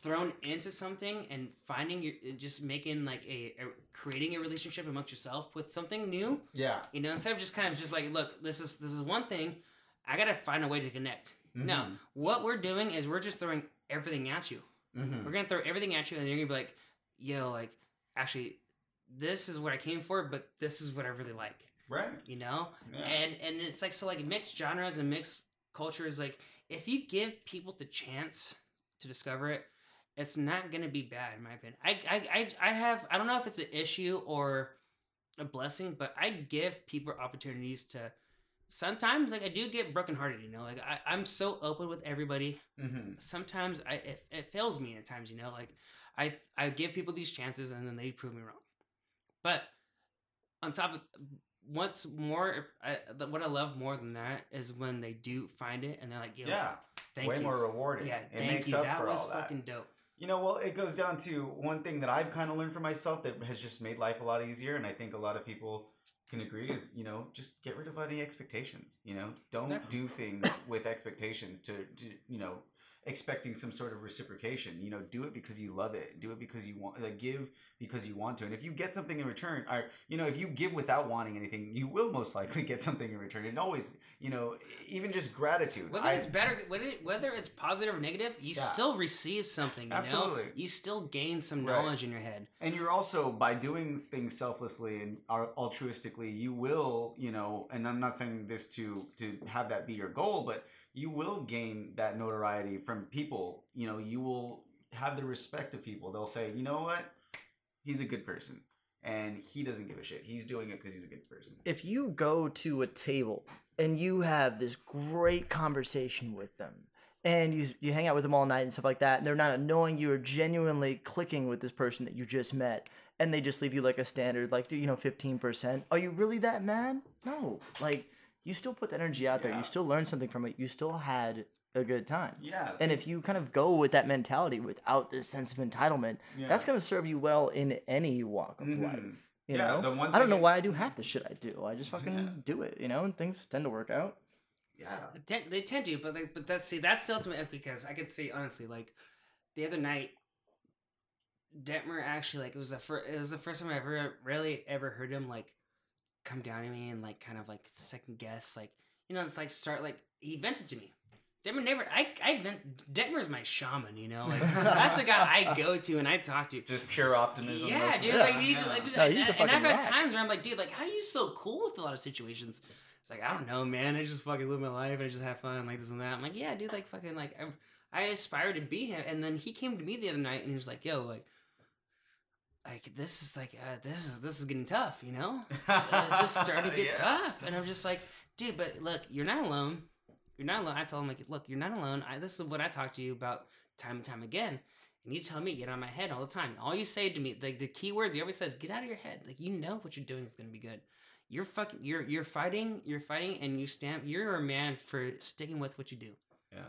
thrown into something and finding your just making like a, a creating a relationship amongst yourself with something new. Yeah. you know instead of just kind of just like look this is this is one thing. I gotta find a way to connect. No Mhm. what we're doing is we're just throwing everything at you. Mhm. we're gonna throw everything at you, and you're gonna be like, "Yo, like, actually, this is what I came for, but this is what I really like." Right. You know, Yeah. and and it's like so like mixed genres and mixed cultures. Like, if you give people the chance to discover it, it's not gonna be bad, in my opinion. I I I, I have I don't know if it's an issue or a blessing, but I give people opportunities to. Sometimes, like I do get brokenhearted, you know. Like I, I'm so open with everybody hmm sometimes I it, it fails me at times, you know, like I I give people these chances and then they prove me wrong. But on top of what's more I, what I love more than that is when they do find it and they're like, Yeah. thank Way you. more rewarding. yeah, it thank makes you. up That for was all that. fucking dope. You know, well, it goes down to one thing that I've kind of learned for myself that has just made life a lot easier, and I think a lot of people can agree is, you know, just get rid of any expectations. You know, don't do things with expectations to, to, you know, expecting some sort of reciprocation. You know, do it because you love it. Do it because you want, like, give because you want to. And if you get something in return, or you know, if you give without wanting anything, you will most likely get something in return. And always, you know, even just gratitude. Whether I- it's better, whether whether it's positive or negative, you Yeah. still receive something. You Absolutely. know, you still gain some Right. knowledge in your head. And you're also by doing things selflessly and altruistically, you will, you know, and I'm not saying this to to have that be your goal, but you will gain that notoriety from people. You know, you will have the respect of people. They'll say, you know what, he's a good person, and he doesn't give a shit. He's doing it because he's a good person. if you go to a table and you have this great conversation with them and you, you hang out with them all night and stuff like that and they're not annoying you or genuinely clicking with this person that you just met and they just leave you like a standard like you know 15% are you really that mad no like you still put the energy out there Yeah. you still learned something from it you still had a good time Yeah, and if you kind of go with that mentality without this sense of entitlement Yeah. that's going to serve you well in any walk of Mhm. life you Yeah, know the one I don't know it- why I do half the shit I do. I just fucking Yeah. do it, you know, and things tend to work out. yeah, They tend, to, but like, but that's see, that's the ultimate because I could say honestly, like the other night, Detmer actually like it was the first it was the first time I ever really ever heard him like come down to me and like kind of like second guess like you know it's like start like he vented to me Detmer never. I I vent. Detmer's my shaman. You know, like that's the guy I go to and I talk to. Just pure optimism. Yeah, most of dude. the Like, time, he yeah. like, dude, No, and, he's the and I've had times where I'm like, dude, like, how are you so cool with a lot of situations? It's like I don't know, man. I just fucking live my life and I just have fun, like this and that. I'm like, yeah, dude, like fucking, like I, I aspire to be him. And then he came to me the other night and he was like, yo, like, like this is like, uh, this is this is getting tough, you know? it's just starting to get Yeah. tough. And I'm just like, dude, but look, you're not alone. You're not alone. I told him, like, look, you're not alone. I, this is what I talk to you about time and time again. And you tell me, get out of my head all the time. All you say to me, like the key words he always says, get out of your head. Like you know what you're doing is gonna be good. You're fucking you're you're fighting, you're fighting and you stand you're a man for sticking with what you do. Yeah.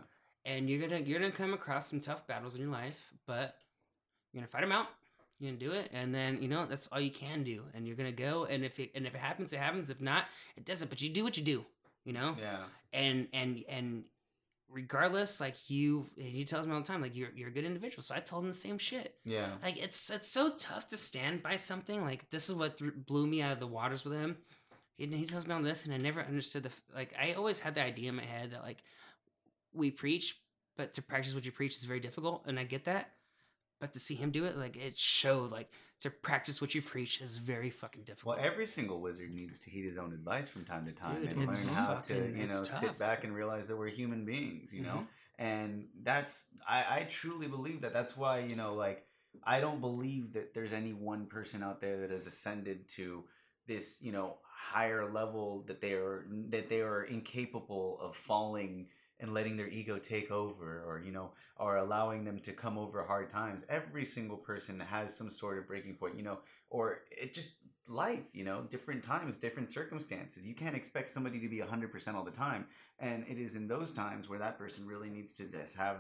And you're gonna you're gonna come across some tough battles in your life, but you're gonna fight them out. You're gonna do it, and then you know that's all you can do. And you're gonna go, and if it and if it happens, it happens. If not, it doesn't. But you do what you do, you know. Yeah. And and and regardless, like you, and he tells me all the time, like you're you're a good individual. So I told him the same shit. Yeah. Like it's it's so tough to stand by something. Like this is what th- blew me out of the waters with him. He, he tells me all this, and I never understood the like. I always had the idea in my head that like we preach, but to practice what you preach is very difficult, and I get that. But to see him do it, like it showed, like to practice what you preach is very fucking difficult. Well, every single wizard needs to heed his own advice from time to time Dude, and learn how to, you know, sit back and realize that we're human beings, you know? Mhm. And that's, I, I truly believe that. That's why, you know, like, I don't believe that there's any one person out there that has ascended to this, you know, higher level that they are, that they are incapable of falling and letting their ego take over or you know or allowing them to come over hard times. Every single person has some sort of breaking point you know or it just life you know different times different circumstances. You can't expect somebody to be 100% all the time. And it is in those times where that person really needs to just have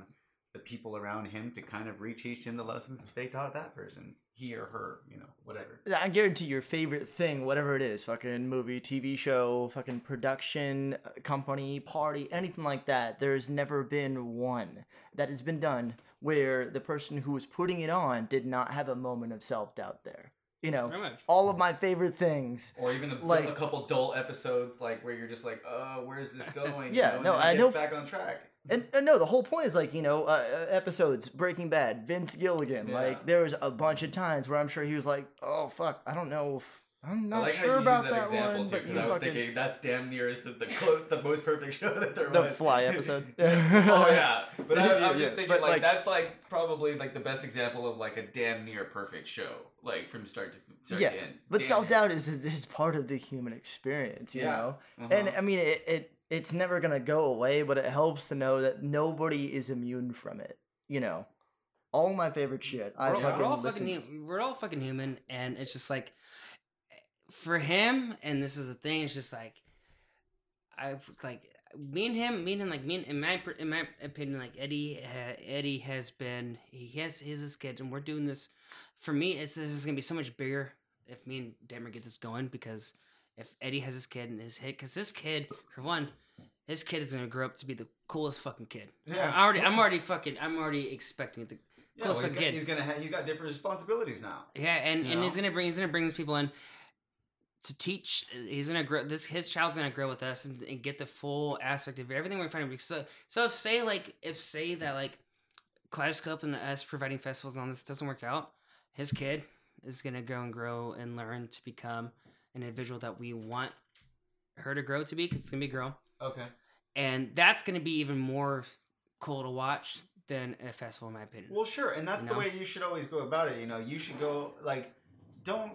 the people around him to kind of reteach him the lessons that they taught that person he or her you know whatever I guarantee your favorite thing, whatever it is, fucking movie, TV show, fucking production, uh, company, party, anything like that, there's never been one that has been done where the person who was putting it on did not have a moment of self doubt there. You know, all of my favorite things. or even a, Like- a couple dull episodes like where you're just like "Oh, where's this going Yeah, you no, and I gets know- back on track And, and no, the whole point is like you know uh, uh, episodes Breaking Bad, Vince Gilligan. Yeah. Like there was a bunch of times where I'm sure he was like, "Oh fuck, I don't know if I'm I not like sure about use that, that, example one." too, because I was fucking- thinking that's damn near is the, the close, the most perfect show that there The was. The Fly episode. oh yeah, but I, I'm Yeah, just yeah, thinking but, like, like- that's like probably like the best example of like a damn near perfect show, like from start to start yeah, to end. but self doubt is, is part of the human experience, you know. Uh-huh. And I mean, it, it it's never gonna go away, but it helps to know that nobody is immune from it. You know, all my favorite shit. I we're, all- fucking we're all listen. fucking we're all fucking human and it's just like for him and this is the thing it's just like i like me and him me and him like me and, in my in my opinion like eddie uh, eddie has been he has he's his kid and we're doing this for me it's this is gonna be so much bigger if me and Detmer get this going because if eddie has his kid and his hit because this kid for one his kid is gonna grow up to be the coolest fucking kid Yeah. i already i'm already fucking i'm already expecting it to yeah, close well, he's, for got, kid. he's gonna ha- he's got different responsibilities now. Yeah, and, and he's gonna bring he's gonna bring these people in to teach. He's gonna grow this. His child's gonna grow with us and, and get the full aspect of everything we're to. So so if say like if say that like Kaleidoscope and us providing festivals and all this doesn't work out, his kid is gonna go and grow and learn to become an individual that we want her to grow to be. Cause it's gonna be a girl, Okay. and that's gonna be even more cool to watch than a festival, in my opinion. Well, sure, and that's You the way you should always go about it. You know, you should go like, don't.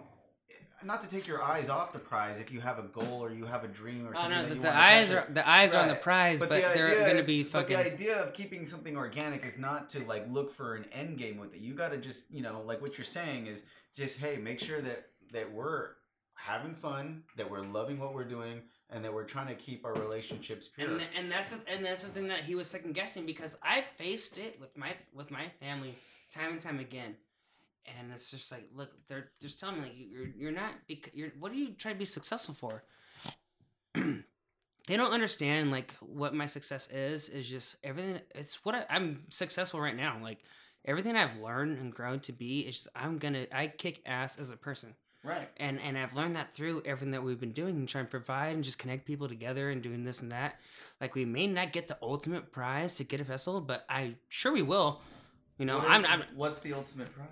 Not to take your eyes off the prize if you have a goal or you have a dream or Oh something. no, that the, the eyes are the eyes are on the prize, but, the they're gonna is- be But fucking. the idea of keeping something organic is not to like look for an end game with it. You got to just you know like what you're saying is just hey make sure that that we're having fun, that we're loving what we're doing, and that we're trying to keep our relationships pure. and and that's and that's the thing that he was second guessing because I faced it with my with my family time and time again, and it's just like look they're just telling me like you're you're not bec- you're what are you trying to be successful for? they don't understand like what my success is is just everything. It's what I, I'm successful right now. Like everything I've learned and grown to be is just, I'm gonna I kick ass as a person. Right. and and I've learned that through everything that we've been doing and trying to provide and just connect people together and doing this and that. Like we may not get the ultimate prize to get a festival, but I sure we will. You know, I'm, I'm What's the ultimate prize?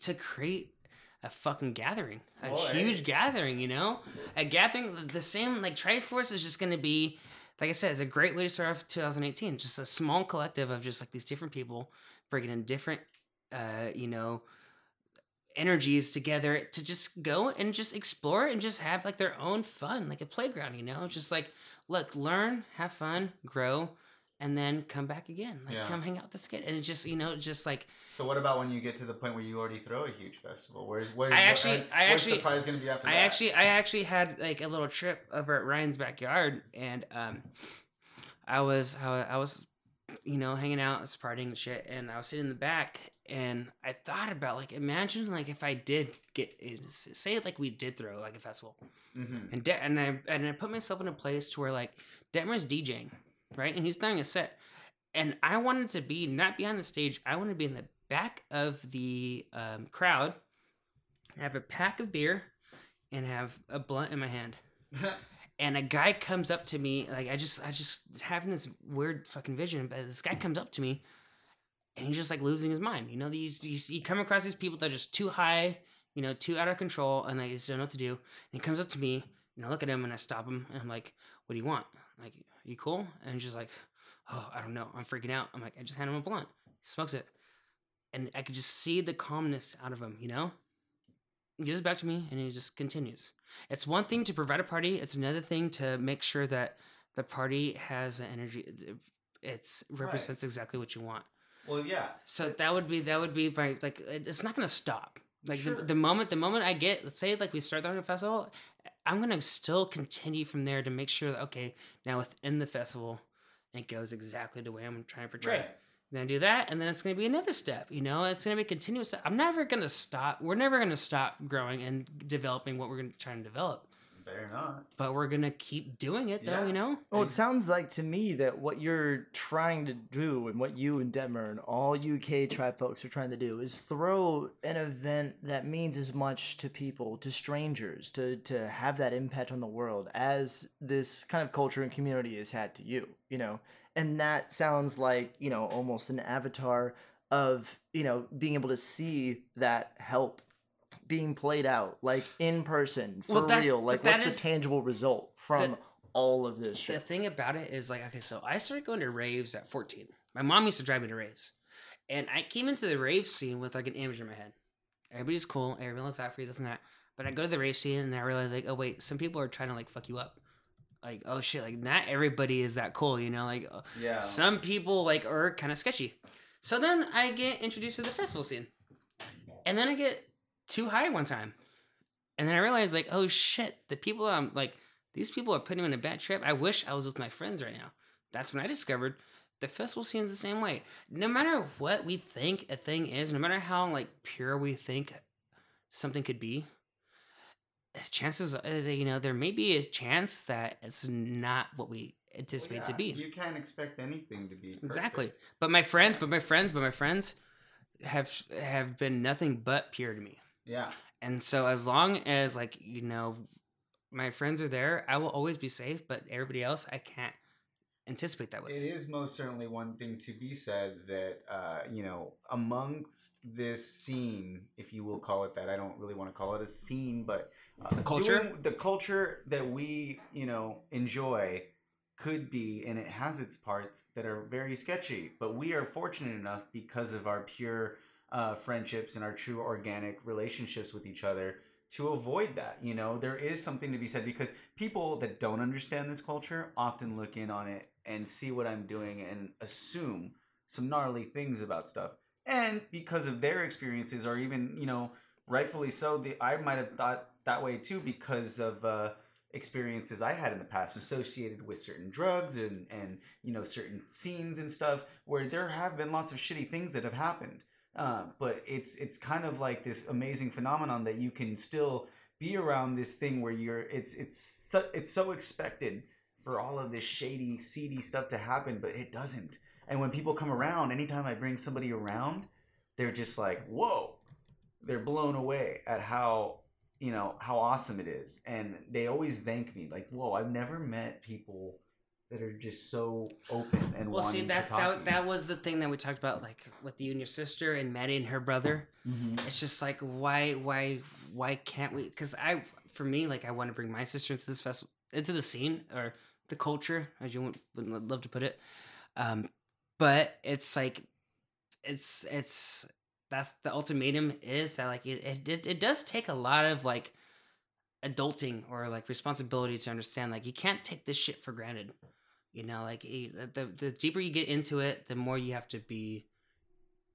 to create a fucking gathering, a Boy. huge gathering. You know, a gathering. The same like Triforce is just going to be. Like I said, it's a great way to start off 2018. Just a small collective of just like these different people bringing in different, uh, you know, energies together to just go and just explore and just have like their own fun, like a playground, you know? Just like, look, learn, have fun, grow, and then come back again. Like, Yeah. come hang out with this kid. And it just, you know, just like, So what about when you get to the point where you already throw a huge festival? Where's where's I actually- I where's actually- the prize going to be after I that? actually, I actually had like a little trip over at Ryan's backyard, and um, I was, I was, you know, hanging out, I partying and shit, and I was sitting in the back, and I thought about like, imagine like if I did get, say like we did throw like a festival, Mhm. and De- and I and I put myself in a place to where like Detmer's DJing, right, and he's throwing a set, and I wanted to be not behind the stage, I wanted to be in the back of the um, crowd, have a pack of beer, and have a blunt in my hand. And a guy comes up to me, like I just, I just having this weird fucking vision. But this guy comes up to me, and he's just like losing his mind. You know, these, these you come across these people that are just too high, you know, too out of control, and they just don't know what to do. And he comes up to me, and I look at him, and I stop him, and I'm like, "What do you want? Like, you cool?" And he's just like, "Oh, I don't know. I'm freaking out." I'm like, "I just hand him a blunt. He smokes it." And I could just see the calmness out of him, you know? He gives it back to me and he just continues. It's one thing to provide a party, it's another thing to make sure that the party has the energy it's represents exactly what you want. Well, yeah. So that would be that would be my like it's not gonna stop. Like Sure. the, the moment the moment I get let's say like we start the festival, I'm gonna still continue from there to make sure that okay now within the festival it goes exactly the way I'm trying to portray. Right. Then I do that, and then it's going to be another step. You know, it's going to be continuous. I'm never going to stop. We're never going to stop growing and developing what we're going to try and develop. They're not. But we're going to keep doing it, though. Yeah. You know. Well, it sounds like to me that what you're trying to do and what you and Detmer and all UK tribe folks are trying to do is throw an event that means as much to people, to strangers, to, to have that impact on the world as this kind of culture and community has had to you, you know? And that sounds like, you know, almost an avatar of, you know, being able to see that help being played out, like in person, for Well, that- real. Like, what's is- the tangible result from that- all of this The thing about it is like, okay, so I started going to raves at 14. My mom used to drive me to raves, and I came into the rave scene with like an image in my head. Everybody's cool. Everyone looks out for you. This and that. But I go to the rave scene and I realize like, oh wait, some people are trying to like fuck you up. Like, oh shit, like not everybody is that cool, you know? Like, uh, Yeah. some people like are kind of sketchy. So then I get introduced to the festival scene, and then I get too high one time, and then I realized, like, oh shit, the people I'm like, these people are putting me in a bad trip. I wish I was with my friends right now. That's when I discovered the festival scene is the same way. No matter what we think a thing is, no matter how like pure we think something could be, chances uh, you know there may be a chance that it's not what we anticipate Well, to be. You can't expect anything to be Exactly. But my friends, but my friends, but my friends have have been nothing but pure to me. Yeah. And so as long as like, you know, my friends are there, I will always be safe, but everybody else I can't anticipate that with. It is most certainly one thing to be said that uh, you know amongst this scene, if you will call it that. I don't really want to call it a scene, but uh, The culture? the culture that we you know enjoy could be, and it has its parts that are very sketchy. But we are fortunate enough because of our pure uh, friendships and our true organic relationships with each other to avoid that. You know, there is something to be said because people that don't understand this culture often look in on it and see what I'm doing and assume some gnarly things about stuff. And because of their experiences, or even, you know, rightfully so, the, I might have thought that way too because of uh, experiences I had in the past associated with certain drugs and, and, you know, certain scenes and stuff where there have been lots of shitty things that have happened. Uh, but it's it's kind of like this amazing phenomenon that you can still be around this thing where you're it's it's so, it's so expected for all of this shady seedy stuff to happen but it doesn't and when people come around anytime i bring somebody around they're just like whoa they're blown away at how you know how awesome it is, and they always thank me. Like, whoa, I've never met people that are just so open and Well, see, that's to talk that, that was the thing that we talked about, like with you and your sister and Maddie and her brother. Mhm. It's just like why, why, why can't we? Because I, for me, like I want to bring my sister into this festival, into the scene or the culture, as you would, would love to put it. Um, but it's like, it's it's that's the ultimatum is that like it it it does take a lot of like adulting or like responsibility to understand like you can't take this shit for granted you know like eh, the the deeper you get into it the more you have to be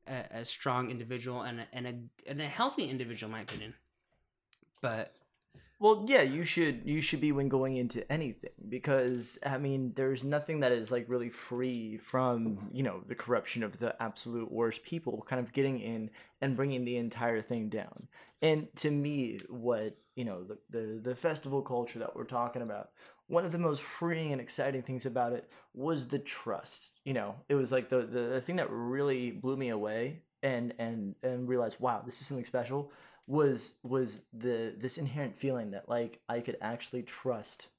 a, a strong individual and a, and a and a healthy individual in my opinion but Well, yeah, you should you should be when going into anything because I mean, there's nothing that is like really free from you know the corruption of the absolute worst people kind of getting in and bringing the entire thing down. And to me, what you know the the, the festival culture that we're talking about, one of the most freeing and exciting things about it was the trust. You know, it was like the the, the thing that really blew me away and and and realized, wow, this is something special was was the this inherent feeling that like I could actually trust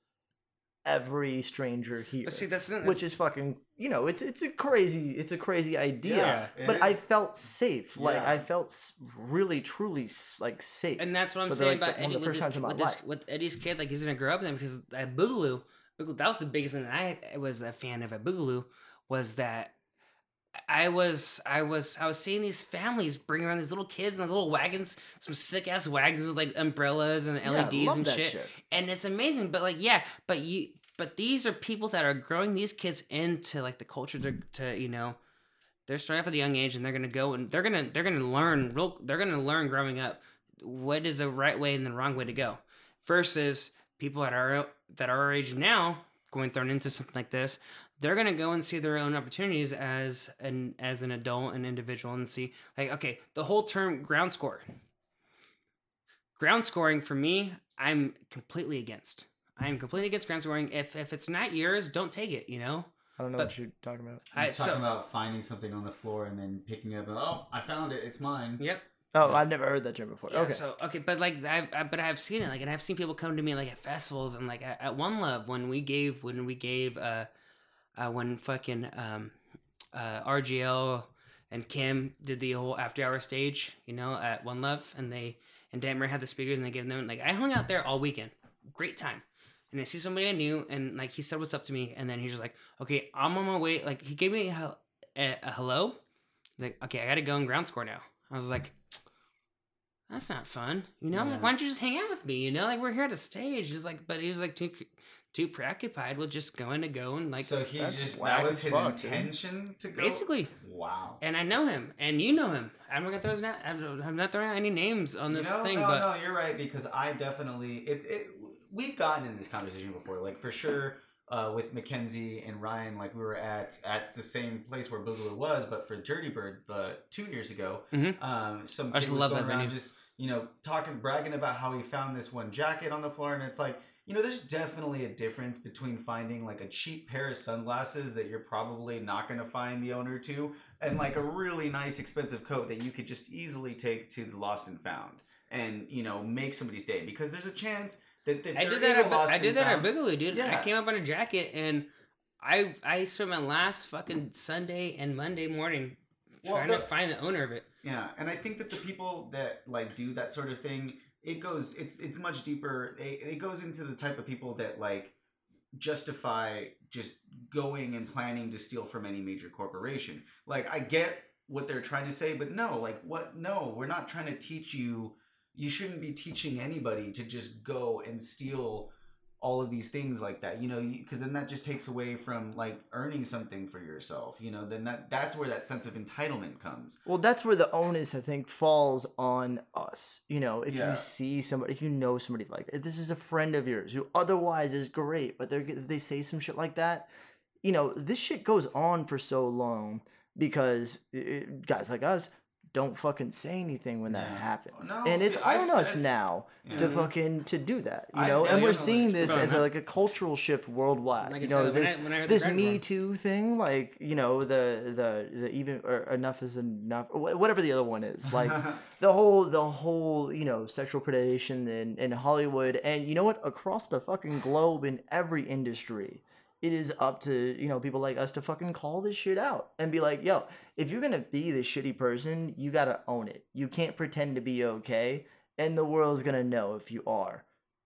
every stranger here. see that's, that's which is fucking you know it's it's a crazy it's a crazy idea Yeah, but i felt safe like Yeah. i felt really truly like safe and that's what I'm the, saying like, about the- Eddie the with, first this, times in my with, this, life. with Eddie's kid. Like he's gonna grow up then because at Boogaloo, Boogaloo, that was the biggest thing that I was a fan of at Boogaloo was that I was I was I was seeing these families bring around these little kids in the little wagons, some sick ass wagons with like umbrellas and Yeah, LEDs love and shit. shit. and it's amazing. But like yeah, but you but these are people that are growing these kids into like the culture to to you know they're starting off at a young age and they're gonna go and they're gonna they're gonna learn real they're gonna learn growing up what is the right way and the wrong way to go versus people that are that are our age now going thrown into something like this they're gonna go and see their own opportunities as an as an adult and individual and see like okay the whole term ground score ground scoring for me i'm completely against i'm completely against ground scoring if if it's not yours don't take it you know i don't know but- what you're talking about I, He's talking so, about finding something on the floor and then picking it up. And, oh, I found it. It's mine. yep oh i've never heard that term before Yeah, okay So okay, but like I've I, but I've seen it like, and I've seen people come to me like at festivals and like at, at One Love when we gave when we gave uh, uh when fucking um uh RGL and Kim did the whole after hour stage, you know, at One Love, and they and Dan had the speakers and they gave them like I hung out there all weekend, great time. And I see somebody I knew, and like he said what's up to me, and then he's just like, "Okay, I'm on my way." Like he gave me a, a, a hello, He's like, "Okay, I gotta go and ground score now." I was like, that's not fun. You know, Yeah. like why don't you just hang out with me? You know, like we're here at a stage. It's like, but he was like too too preoccupied with just going to go and like so he just that was his fuck, dude. intention to go. basically. Wow. And I know him, and you know him. I'm not gonna throw his I'm I'm not throwing out any names on this no, thing, no, but no, you're right because I definitely it, it we've gotten in this conversation before, like for sure. Uh, with Mackenzie and Ryan, like we were at at the same place where Boogaloo was, but for Dirty Bird, the two years ago, Mhm. um, some I kid just was love going that around venue. just you know talking, bragging about how he found this one jacket on the floor, and it's like you know, there's definitely a difference between finding like a cheap pair of sunglasses that you're probably not going to find the owner to, and like a really nice expensive coat that you could just easily take to the lost and found and you know make somebody's day because there's a chance that, that I there did is that. a At, I did that at found. Boogaloo, dude. I came up on a jacket, and I I spent my last fucking Sunday and Monday morning Well, trying the- to find the owner of it. Yeah, and I think that the people that like do that sort of thing, it goes it's it's much deeper. It, it goes into the type of people that like justify just going and planning to steal from any major corporation. Like I get what they're trying to say, but no, like what no, we're not trying to teach you you shouldn't be teaching anybody to just go and steal all of these things like that you know because then that just takes away from like earning something for yourself you know then that that's where that sense of entitlement comes Well, that's where the onus I think falls on us. You know, if Yeah. you see somebody, if you know somebody like that, this is a friend of yours who otherwise is great, but they they say some shit like that, you know, this shit goes on for so long because uh, guys like us don't fucking say anything when that Yeah. happens. No, and it's see, I on us said- now to mm-hmm. fucking to do that. You I know, and we're seeing this as a, like a cultural shift worldwide. Like I you said, know, when I- this when I this Me one- Too thing, like you know, the the the even or enough is enough, or whatever the other one is, like the whole the whole you know sexual predation in in Hollywood, and you know what, across the fucking globe in every industry. It is up to you know people like us to fucking call this shit out and be like, yo, if you're gonna be this shitty person, you gotta own it. You can't pretend to be okay, and the world's gonna know if you are.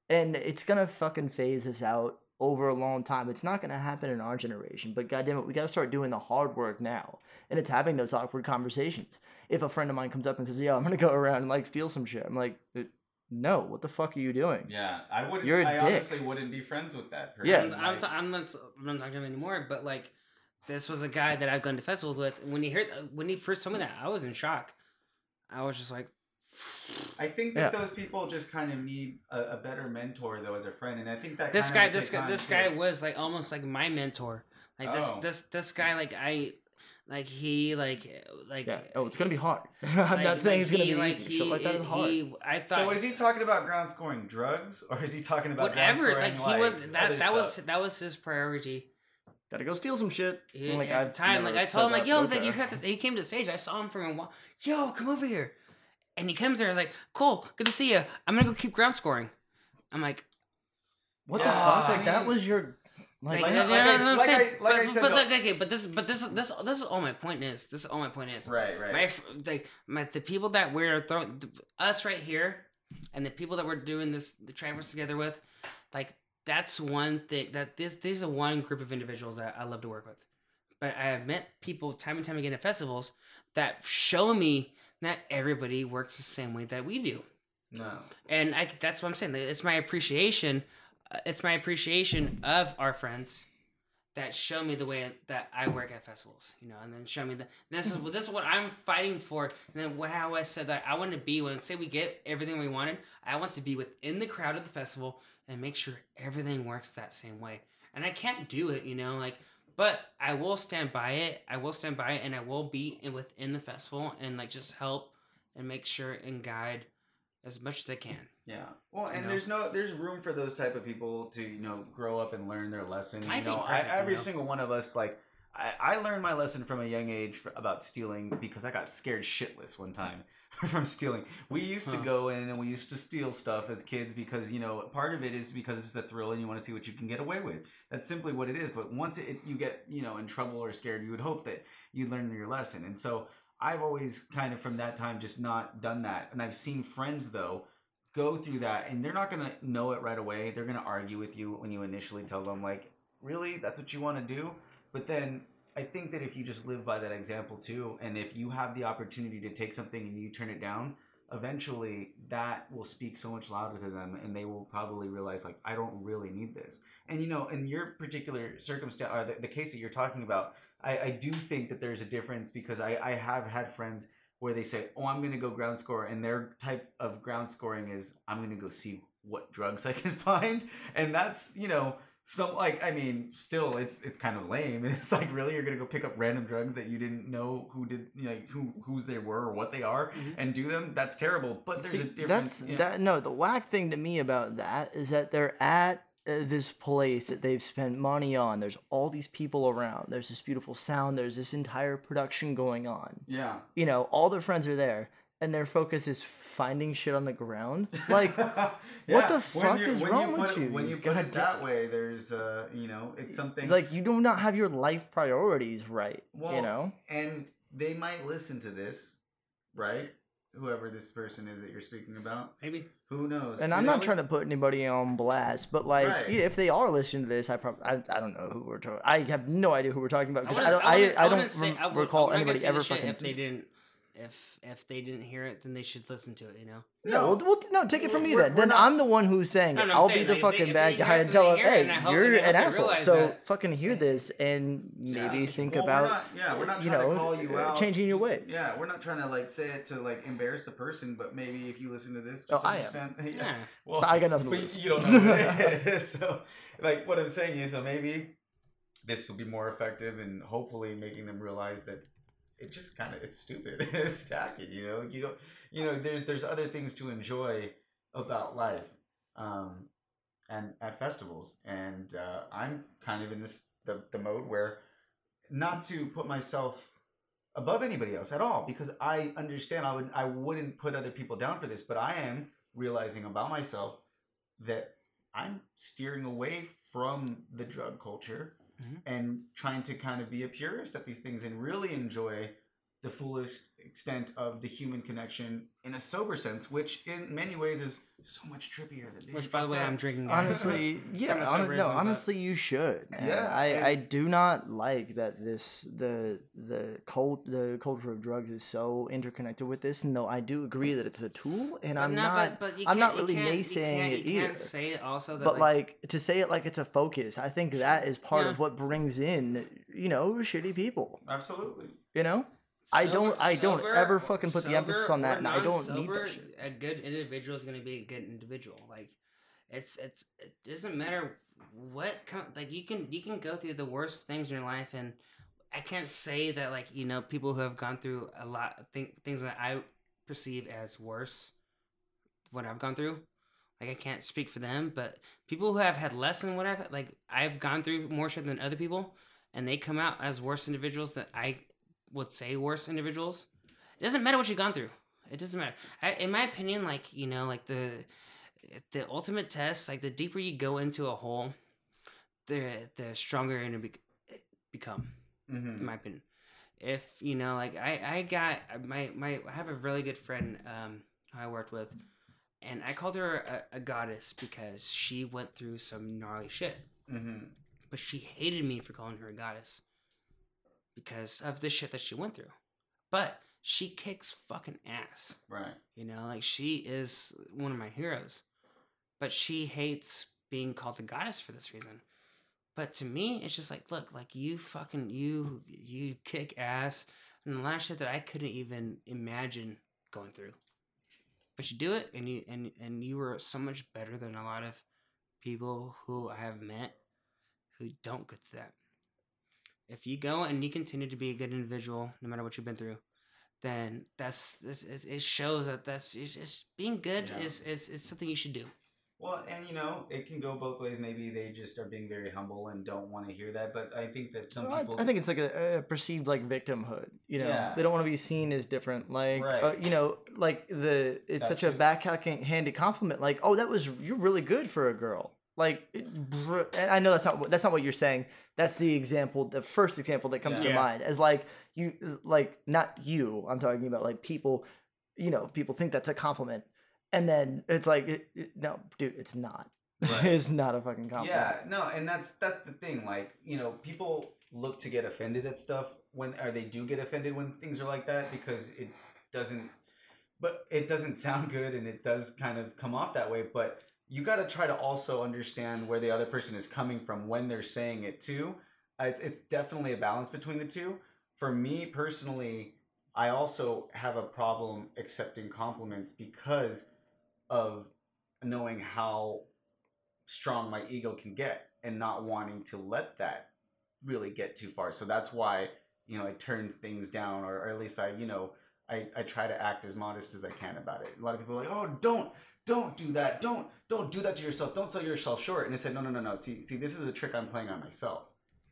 And it's gonna fucking phase us out over a long time. It's not gonna happen in our generation, but goddamn it, we gotta start doing the hard work now. And it's having those awkward conversations. If a friend of mine comes up and says, "Yo, I'm gonna go around and like steal some shit," I'm like, "Uh, "No, what the fuck are you doing?" Yeah, I wouldn't. You're a I dick. honestly wouldn't be friends with that person. Yeah. I'm, I'm, like- t- I'm not. I'm not talking to him anymore. But like, this was a guy that I've gone to festivals with. When he heard, when he first told me that, I was in shock. I was just like, I think that Yeah. those people just kind of need a, a better mentor though as a friend, and I think that this guy, this guy, this too. guy was like almost like my mentor. Like this, Oh. this, this guy, like I, like he, like, like. Yeah. Oh, it's gonna be hard. I'm like- not saying like it's gonna he- be like easy. he- Shit like that is hard. he- I thought So is he talking about ground scoring drugs, or is he talking about ground whatever. scoring, Like he was other that. That was that was his priority. Gotta go steal some shit. He, like at I've the time, like I told him, like, that, yo, but like you have to. He came to the stage. I saw him from a while. Yo, come over here, and he comes there. I was like, cool, good to see you. I'm gonna go keep ground scoring. I'm like, What Yeah, the fuck? I Like that was your like, like, like I- like saying. I- like I but, said, but though- like, okay, but this, but this, this, this is all my point is. This is all my point is. right, right. My like my the people that we're throwing us right here, and the people that we're doing this the Triforce together with, like that's one thing that this this is one group of individuals that I love to work with. But I have met people time and time again at festivals that show me that everybody works the same way that we do, no. and I that's what I'm saying. It's my appreciation. It's my appreciation of our friends that show me the way that I work at festivals, you know, and then show me that this is this is what I'm fighting for, and then how I said that I want to be when say we get everything we wanted, I want to be within the crowd of the festival and make sure everything works that same way, and I can't do it, you know, like, but I will stand by it, I will stand by it, and I will be in, within the festival and like just help and make sure and guide as much as I can. Yeah. Well, and know? there's no there's room for those type of people to you know grow up and learn their lesson. I you know, think I, perfect, you every know? single one of us like. I, I learned my lesson from a young age about stealing because I got scared shitless one time from stealing. We used to go in and we used to steal stuff as kids because you know part of it is because it's a thrill and you want to see what you can get away with. That's simply what it is. But once it, you get you know in trouble or scared, you would hope that you'd learn your lesson. And so I've always kind of from that time just not done that. And I've seen friends though go through that and they're not going to know it right away. They're going to argue with you when you initially tell them like, "Really? That's what you want to do?" But then I think that if you just live by that example too and if you have the opportunity to take something and you turn it down, eventually that will speak so much louder to them and they will probably realize like I don't really need this. And you know, in your particular circumstance or the, the case that you're talking about, I, I do think that there's a difference because I, I have had friends where they say, "Oh, I'm going to go ground score," and their type of ground scoring is, "I'm going to go see what drugs I can find," and that's you know, some like I mean, still it's it's kind of lame. and It's like really you're going to go pick up random drugs that you didn't know who did you know, who whose they were or what they are Mhm. and do them. That's terrible. But there's See, a difference. That's yeah. that. No, the whack thing to me about that is that they're at this place that they've spent money on. There's all these people around. There's this beautiful sound. There's this entire production going on. yeah. You know, all their friends are there, and their focus is finding shit on the ground. Like, what the fuck is wrong you with you? It, when you God put it damn- that way, there's uh, you know, it's something like you do not have your life priorities right. Well, you know. and they might listen to this, right? Whoever this person is that you're speaking about, Maybe. who knows? And You I'm know? not trying to put anybody on blast, but like, Right. if they are listening to this, I probably I, I don't know who we're talking. I have no idea who we're talking about because I, wouldn't- don't I, wouldn't- I, don't say- rem- I would- recall I'm not gonna anybody ever fucking. If they didn't, if if they didn't hear it, then they should listen to it. You know. no, well, well, no, take it from me then. Then not- I'm the one who's saying No, it. no, I'm I'll saying, be the like, if they- fucking bad guy and tell they them, hey, and you're an asshole. So that. fucking hear this and maybe Yeah. think Well, we're about not- yeah, we're not you trying to know call you out. changing your ways. Yeah, we're not trying to like say it to like embarrass the person, but maybe if you listen to this, Oh, just I am. yeah. Yeah. Well, I got nothing to but lose. you don't know what it is. So, like, what I'm saying is, so maybe this will be more effective and hopefully making them realize that it just kind of it's stupid. it's tacky, you know. You don't, you know. There's there's other things to enjoy about life, um, and at festivals. And uh, I'm kind of in this the the mode where not to put myself above anybody else at all because I understand I would I wouldn't put other people down for this, but I am realizing about myself that I'm steering away from the drug culture Mhm. and trying to kind of be a purist at these things and really enjoy the fullest extent of the human connection in a sober sense, which in many ways is so much trippier than being Which, by the way, fucked I'm drinking. Honestly, yeah, Talking about no, but- honestly, you should. man. Yeah, I, and- I do not like that this the the cult the culture of drugs is so interconnected with this. And though I do agree that it's a tool, and But I'm no, not, but, but you I'm not can't- you really can't- you naysaying can't- it you either. Can't say also that but like, to say it like it's a focus, I think that is part Yeah. of what brings in you know shitty people. Absolutely. You know, I don't- I don't sober- ever fucking put the emphasis on that, and I don't need that shit. A good individual is going to be a good individual. Like, it's it's it doesn't matter what kind. Like, you can you can go through the worst things in your life, and I can't say that like you know people who have gone through a lot th- things that I perceive as worse. What I've gone through, like I can't speak for them, but people who have had less than what I've like I've gone through more shit than other people, and they come out as worse individuals that I would say worse individuals. It doesn't matter what you've gone through. It doesn't matter. I, in my opinion, like you know, like the the ultimate test, like the deeper you go into a hole, the the stronger you're gonna be, become. Mm-hmm. In my opinion, if you know, like I I got my my I have a really good friend um who I worked with, and I called her a, a goddess because she went through some gnarly shit Mm-hmm. but she hated me for calling her a goddess because of the shit that she went through. But she kicks fucking ass. Right. You know, like she is one of my heroes. But she hates being called a goddess for this reason. But to me, it's just like, look, like you fucking you you kick ass and a lot of shit that I couldn't even imagine going through. But you do it and you and and you were so much better than a lot of people who I have met who don't go through that. If you go and you continue to be a good individual, no matter what you've been through, then that's, that's it it shows that that's it's just being good Yeah. is, is is something you should do. Well, and you know, it can go both ways. Maybe they just are being very humble and don't want to hear that. But I think that some Well, people. I, think it's like a, a perceived like victimhood. You know, Yeah. they don't want to be seen as different. Like, Right. uh, you know, like the it's That such a too. backhanded compliment. Like, oh, that was you're really good for a girl. Like, br- and I know that's not what- that's not what you're saying. That's the example, the first example that comes to Yeah. mind as like you, like not you. I'm talking about like people. You know, people think that's a compliment, and then it's like, it, it- no, dude, it's not. Right. it's not a fucking compliment. Yeah, no, and that's that's the thing. Like, you know, people look to get offended at stuff when, or they do get offended when things are like that because it doesn't. But it doesn't sound good, and it does kind of come off that way. But you got to try to also understand where the other person is coming from when they're saying it too. Uh, It's, it's definitely a balance between the two. For me personally, I also have a problem accepting compliments because of knowing how strong my ego can get and not wanting to let that really get too far. So that's why, you know, I turn things down or, or at least I, you know, I, I try to act as modest as I can about it. A lot of people are like, oh, don't, don't do that. Don't, don't do that to yourself. Don't sell yourself short. And I said, no, no, no, no. See, see, this is a trick I'm playing on myself.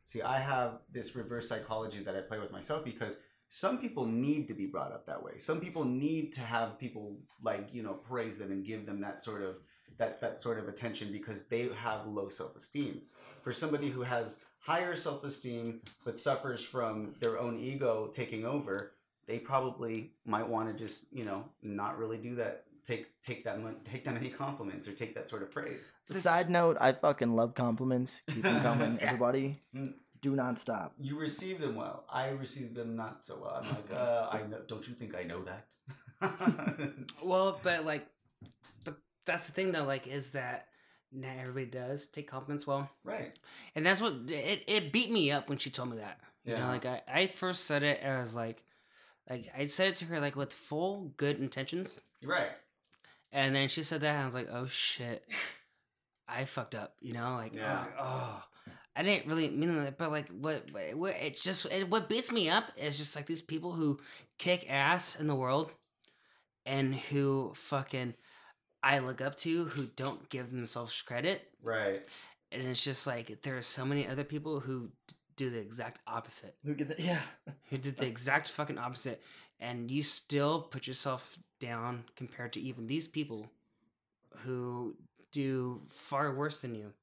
See, I have this reverse psychology that I play with myself because some people need to be brought up that way. Some people need to have people like, you know, praise them and give them that sort of that that sort of attention because they have low self-esteem. For somebody who has higher self-esteem but suffers from their own ego taking over, they probably might want to just, you know, not really do that. Take take that mon- take that many compliments or take that sort of praise. Side note, I fucking love compliments. Keep them coming, Yeah. everybody. Mm. Do not stop. You receive them well. I receive them not so well. I'm like, uh, I know. Don't you think I know that? Well, but like, but that's the thing though. Like, is that not everybody does take compliments well, right. and that's what it it beat me up when she told me that. You know, Yeah. like I I first said it as like, like I said it to her like with full good intentions, You're right. And then she said that, and I was like, oh shit, I fucked up. You know, like I was like, oh. I didn't really mean that, but like what, what, what it's just it, what beats me up is just like these people who kick ass in the world, and who fucking I look up to who don't give themselves credit, Right. and it's just like there are so many other people who do the exact opposite, Who get the, yeah. who did the exact fucking opposite, and you still put yourself down compared to even these people who do far worse than you.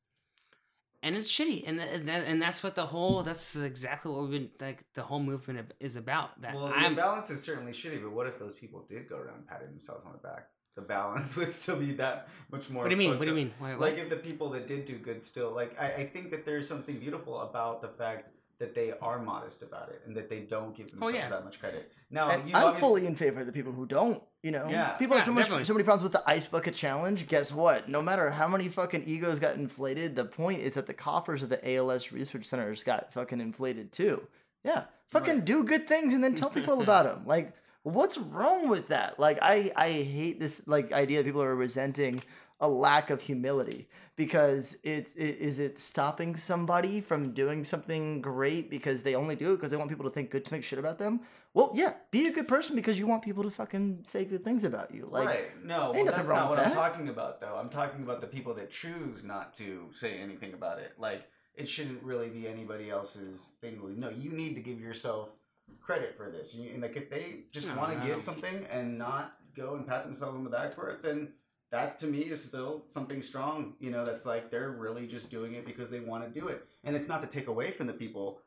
And it's shitty, and th- and, that, and that's what the whole that's exactly what we've been like the whole movement is about. That Well, I'm the balance is certainly shitty, but what if those people did go around patting themselves on the back? The balance would still be that much more. What do you mean? What do you mean? Why- Like what? if the people that did do good still, like I, I think that there's something beautiful about the fact that they are modest about it and that they don't give oh, themselves Oh, yeah. that much credit. Now, you I'm obviously- fully in favor of the people who don't. You know, Yeah. people Yeah, have so much, definitely. so many problems with the ice bucket challenge. Guess what? No matter how many fucking egos got inflated, the point is that the coffers of the ALS research centers got fucking inflated too. Yeah, fucking do good things and then tell people about them. Like, what's wrong with that? Like, I I hate this like idea that people are resenting a lack of humility because it's it, is it stopping somebody from doing something great because they only do it because they want people to think good think shit about them well yeah be a good person because you want people to fucking say good things about you like right. No, well, that's not with what I'm talking about, though. I'm talking about the people that choose not to say anything about it. Like, it shouldn't really be anybody else's thing. No, you need to give yourself credit for this. You, and like, if they just No, want to no. give something and not go and pat themselves on the back for it, then that to me is still something strong. You know, that's like they're really just doing it because they want to do it. And it's not to take away from the people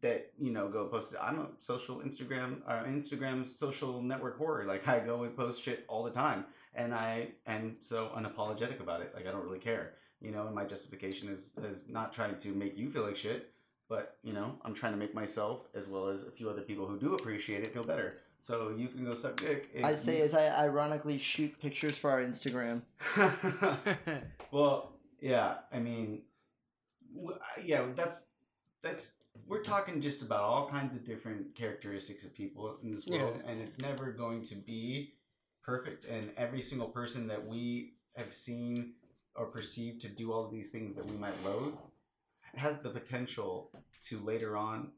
that you know go post it. I'm a social Instagram or Instagram social network horror. Like I go and post shit all the time, and I am so unapologetic about it. Like I don't really care, you know. And my justification is is not trying to make you feel like shit, but you know I'm trying to make myself as well as a few other people who do appreciate it feel better. So you can go suck dick. if i say you- as i ironically shoot pictures for our instagram well, yeah. I mean, yeah. That's that's we're talking just about all kinds of different characteristics of people in this world, Yeah. and it's never going to be perfect. And every single person that we have seen or perceived to do all of these things that we might loathe has the potential to later on,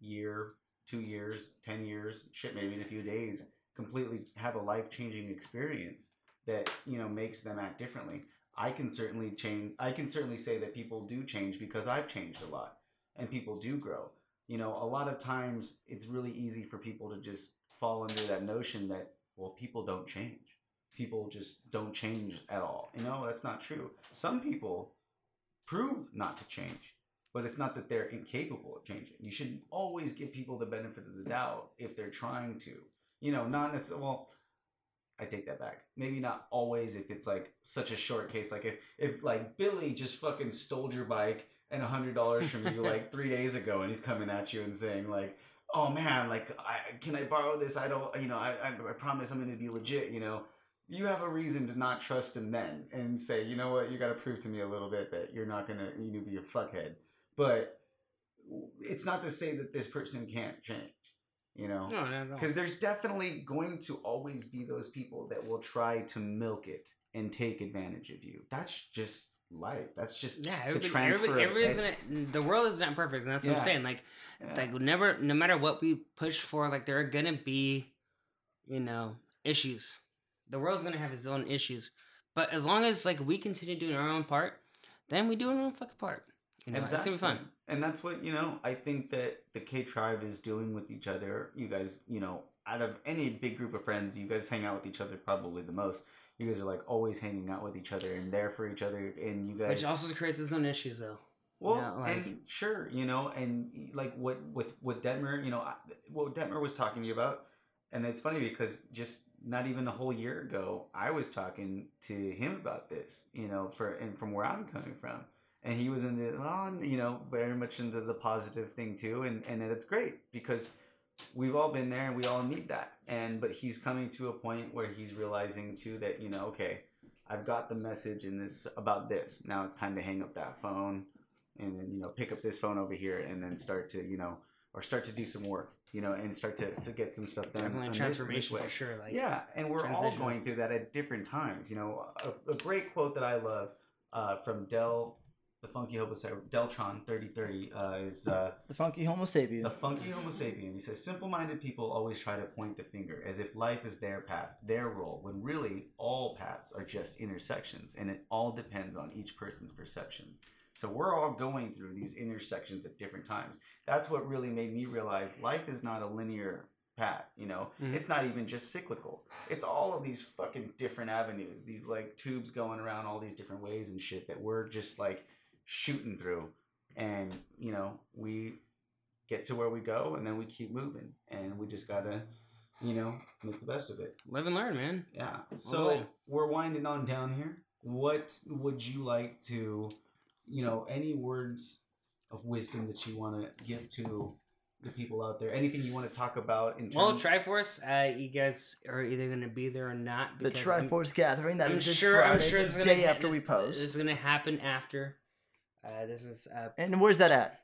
year, two years, ten years, shit, maybe in a few days, completely have a life changing experience that you know makes them act differently. I can certainly change. I can certainly say that people do change because I've changed a lot, and people do grow. You know, a lot of times it's really easy for people to just fall under that notion that well, people don't change. People just don't change at all. You know, that's not true. Some people prove not to change, but it's not that they're incapable of changing. You should always give people the benefit of the doubt if they're trying to. You know, not necessarily. Well, I take that back. Maybe not always if it's like such a short case. Like if if like Billy just fucking stole your bike and a hundred dollars from you like three days ago, and he's coming at you and saying like, "Oh man, like I can I borrow this? I don't, you know, I I, I promise I'm going to be legit." You know, you have a reason to not trust him then, and say, you know what, you got to prove to me a little bit that you're not gonna you know be a fuckhead. But it's not to say that this person can't change. You know, no, because there's definitely going to always be those people that will try to milk it and take advantage of you. That's just life. That's just Yeah, the transfer. everybody, everybody's gonna. The world is not perfect, and that's what Yeah. I'm saying. Like, Yeah. like never, no matter what we push for, like there are gonna be, you know, issues. The world's gonna have its own issues, but as long as like we continue doing our own part, then we do our own fucking part. You know, it's gonna be fun. And that's what, you know, I think that the K tribe is doing with each other. You guys, you know, out of any big group of friends, you guys hang out with each other probably the most. You guys are like always hanging out with each other and there for each other. And you guys. Which also creates its own issues, though. Well, Yeah, like- and sure, you know, and like what with what Detmer, you know, what Detmer was talking to you about, and it's funny because just not even a whole year ago, I was talking to him about this, you know, for and from where I'm coming from, and he was into, oh, you know, very much into the positive thing too, and and that's great because we've all been there and we all need that, and but he's coming to a point where he's realizing too that you know, okay, I've got the message in this about this. Now it's time to hang up that phone and then you know pick up this phone over here and then start to you know or start to do some work you know and start to, to get some stuff done Definitely this- transformation this for sure. Like, yeah and we're all going through that at different times you know a, a great quote that i love uh, from del the Funky Homosapien, Deltron thirty thirty uh, is uh, The funky Homosapien. the Funky Homosapien. He says simple-minded people always try to point the finger as if life is their path, their role, when really all paths are just intersections, and it all depends on each person's perception. So we're all going through these intersections at different times. That's what really made me realize life is not a linear path, you know? Mhm. It's not even just cyclical. It's all of these fucking different avenues, these like tubes going around all these different ways and shit that we're just like shooting through. And, you know, we get to where we go and then we keep moving and we just gotta, you know, make the best of it. Live and learn, man. Yeah. So way. we're winding on down here. What would you like to, you know, any words of wisdom that you want to give to the people out there? Anything you want to talk about in terms? Well, Triforce, uh, you guys are either gonna be there or not. the because I'm- Triforce Gathering. That I'm is this sure. I'm sure the it's gonna day ha- after we post. This is gonna happen after. Uh, this is uh, and where's that at?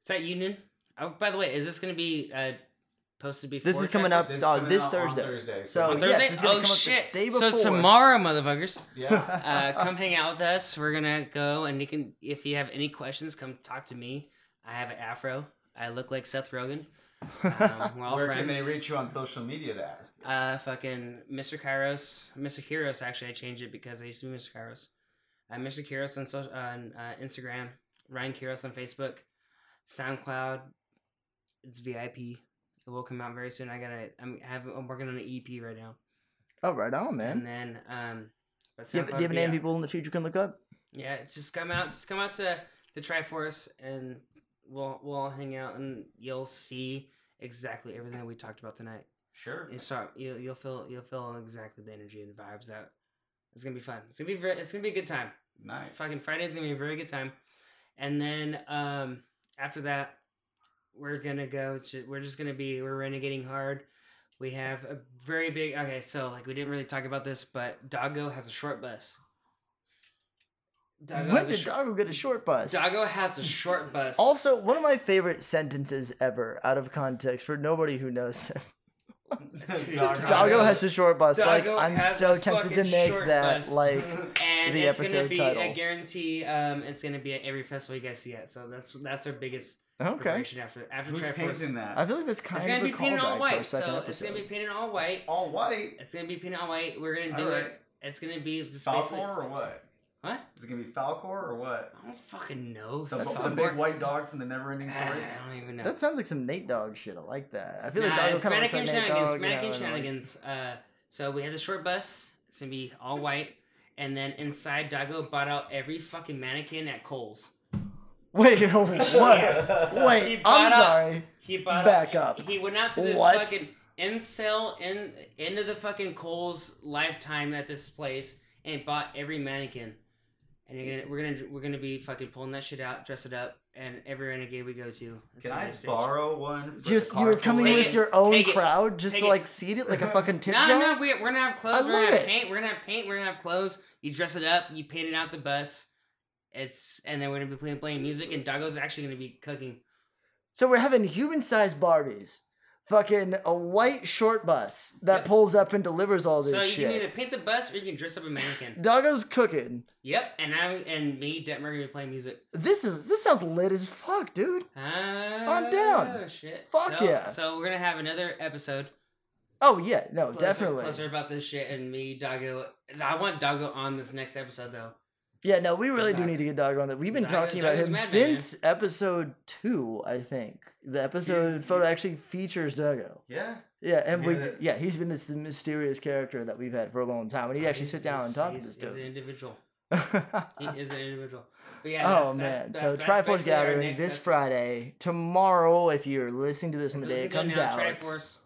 it's at Union. Oh, by the way, is this gonna be uh posted before? This is coming up This uh, coming this Thursday. Thursday, So so- On yes, Thursday? it's oh come the shit! day So tomorrow, motherfuckers. Yeah. uh, come hang out with us. We're gonna go, and you can, if you have any questions, come talk to me. I have an afro. I look like Seth Rogen. Um, we're all Where friends. can they reach you on social media to ask? Uh, fucking Mr. Kirros, Mr. Heroes. Actually, I changed it because I used to be Mr. Kirros. Uh, Mr. Kirros on social, on uh, Instagram, Ryan Kirros on Facebook, SoundCloud. It's VIP. It will come out very soon. I gotta. I'm have. I'm working on an EP right now. oh, right on, And man. then um. But Do you, have, do you have a name out. people in the future can look up? Yeah, it's just come out. Just come out to the Triforce, and we'll we'll all hang out, and you'll see exactly everything we talked about tonight. Sure. You start, you'll you'll feel you'll feel exactly the energy and the vibes that it's gonna be fun. It's gonna be very, it's gonna be a good time. Nice. Fucking Friday's gonna be a very good time, and then um after that we're gonna go to we're just gonna be we're renegading hard. We have a very big okay, so like we didn't really talk about this, but Doggo has a short bus. Doggo when has a did sh- Doggo get a short bus? Doggo has a short bus. Also, one of my favorite sentences ever, out of context, for nobody who knows him. Doggo- Doggo has a short bus. like, I'm so tempted to make that, bus. like, and the it's gonna episode be title. a guarantee. Um, it's gonna be at every festival you guys see at. So that's that's our biggest okay. after after Who's Triforce. painting that? I feel like that's kind It's of gonna a be painted all callback to our white. So episode. it's gonna be painted all white. All white. It's gonna be painted all white. We're gonna do All it. It's gonna be just basically. Falkor or what? What? Is it gonna be Falkor or what? I don't fucking know. The, That's the some big white dog from the Neverending Ah, Story. I don't even know. That sounds like some Nate Dogg shit. I like that. I feel like Nah, Doggo it's kind of looks mannequin like Nate shenanigans. Dogg. you know, mannequin shenanigans. Uh, so we had the short bus. It's gonna be all white, and then inside, Doggo bought out every fucking mannequin at Kohl's. Wait, what? He Wait, bought I'm out- sorry. He bought Back up. He went out to this What? fucking incel in into the fucking Kohl's lifetime at this place and bought every mannequin. And you're gonna, we're gonna we're gonna be fucking pulling that shit out, dress it up, and every renegade we go to. Can I stage. borrow one? For Just the you're coming Take with it, your own take it, crowd just take to it. like seat it like a fucking tip No, jar. no, we, we're gonna have clothes. I we're gonna love have it. paint. We're gonna have paint. We're gonna have clothes. You dress it up. You paint it out the bus. It's and then we're gonna be playing playing music. And Doggo's actually gonna be cooking. So we're having human-sized Barbies, fucking a white short bus that Yep. pulls up and delivers all this So you shit. can either paint the bus or you can dress up a mannequin. Doggo's cooking. yep. And I and me, Detmer, gonna be playing music. This is this sounds lit as fuck, dude. Ah, I'm down. Shit. Fuck so, yeah. So we're gonna have another episode. Oh yeah, no, Closer, definitely. closer about this shit and me, Doggo. I want Doggo on this next episode though. Yeah, no, we really do need to get Doggo on that. We've been Doggo- talking about Doggo's him madman, man. since episode two, I think. The episode He's- photo actually features Doggo. Yeah. Yeah, and we Yeah. yeah, he's been this mysterious character that we've had for a long time. And he'd actually He's- sit down and he's- talk to he's- this He's an individual. He is an individual. But yeah. oh that's- man! that's- so that's Triforce Gathering next- this Friday. Tomorrow, if you're listening to this on the day it comes out Triforce.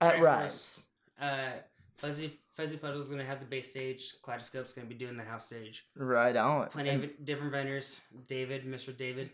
At Triforce. Rise. Uh, Fuzzy Fuzzy Puddle's gonna have the bass stage. Kaleidoscope's gonna be doing the house stage. Right on. Plenty And- of different vendors. David, Mr. David,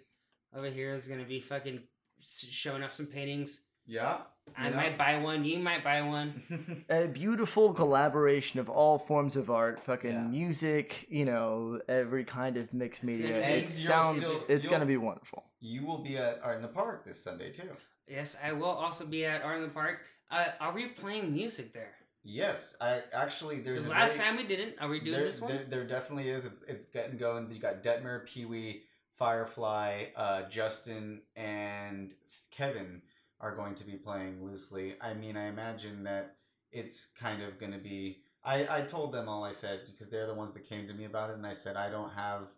over here is gonna be fucking showing off some paintings. Yeah. I Yeah. might buy one. You might buy one. a beautiful collaboration of all forms of art, fucking Yeah. music, you know, every kind of mixed media. gonna It sounds still- it's gonna be wonderful. you will be at Art in the Park this Sunday too. Yes, I will also be at Art in the Park. Uh, are we playing music there? Yes, I actually there's a last very- time we didn't. Are we doing there, this one? There, there definitely is. It's, it's getting going. You got Detmer, Pee Wee, Firefly, uh, Justin, and Kevin are going to be playing loosely. I mean, I imagine that it's kind of going to be. I, I told them all I said because they're the ones that came to me about it, and I said I don't have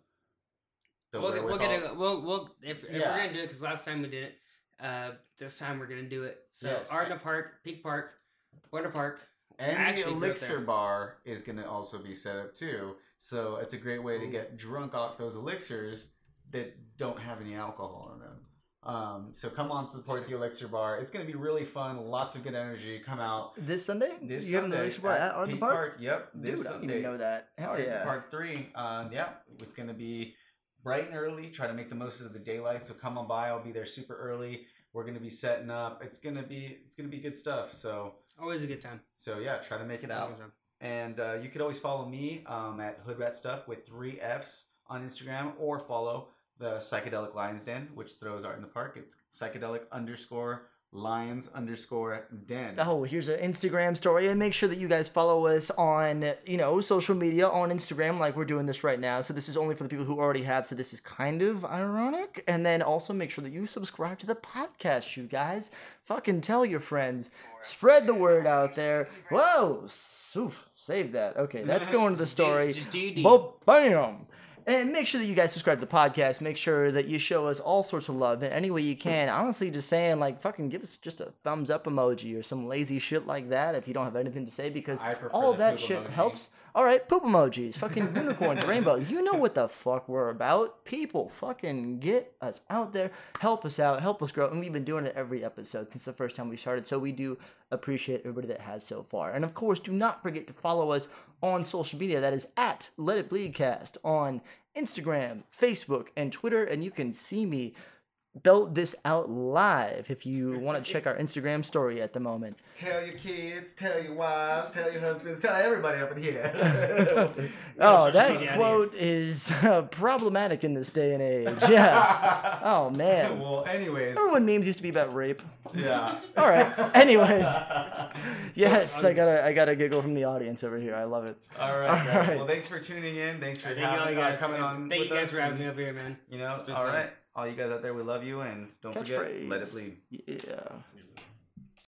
the We'll, get- we'll get a, we'll we'll if, if Yeah. we're gonna do it because last time we did it, uh, this time we're gonna do it. So Yes. Art Park, Peak Park, Water Park. And the elixir bar is going to also be set up too. So it's a great way to get drunk off those elixirs that don't have any alcohol in them. Um, so come on, support the elixir bar. It's going to be really fun. Lots of good energy. Come out This Sunday? this you having Sunday the race bar at Art in the Peak Park? Yep, Dude, this I didn't even know that. Hell Art yeah. Park three. Um, yeah, it's going to be bright and early. Try to make the most of the daylight. So come on by. I'll be there super early. We're going to be setting up. It's going to be it's to be good stuff. So Always a good time. so yeah, try to make it out. Always. And uh, you could always follow me um, at Hoodrat Stuff with three F's on Instagram, or follow the Psychedelic Lions Den, which throws art in the park. It's psychedelic underscore lions underscore den. Oh, here's an Instagram story, and make sure that you guys follow us on, you know, social media on Instagram, like we're doing this right now. So this is only for the people who already have. So this is kind of ironic. And then also make sure that you subscribe to the podcast, you guys. Fucking tell your friends, spread the word out there. Whoa, oof, save that. Okay, that's going to the story. just do you do. Ba- bam. And make sure that you guys subscribe to the podcast. Make sure that you show us all sorts of love in any way you can. Honestly, just saying, like, fucking give us just a thumbs up emoji or some lazy shit like that if you don't have anything to say, because all that shit emoji. helps. All right, poop emojis, fucking unicorns, rainbows. You know what the fuck we're about. People, fucking get us out there. Help us out. Help us grow. And we've been doing it every episode since the first time we started. So we do appreciate everybody that has so far. And of course, do not forget to follow us on social media. That is at Let It Bleedcast on Instagram, Facebook, and Twitter. And you can see me belt this out live if you want to check our Instagram story at the moment. Tell your kids, tell your wives, tell your husbands, tell everybody up in here. oh, that quote is uh, problematic in this day and age. Yeah. oh man. well, anyways, Remember when memes used to be about rape? yeah. All right. Anyways, yes, I gotta I gotta giggle from the audience over here. I love it. All right, All guys. right. Well, thanks for tuning in. Thanks for Thank you all having, you uh, guys. coming on. Thank with you guys us for having and- me over here, man. You know, It's been all fun. right. All you guys out there, we love you, and don't forget, let it bleed. Yeah.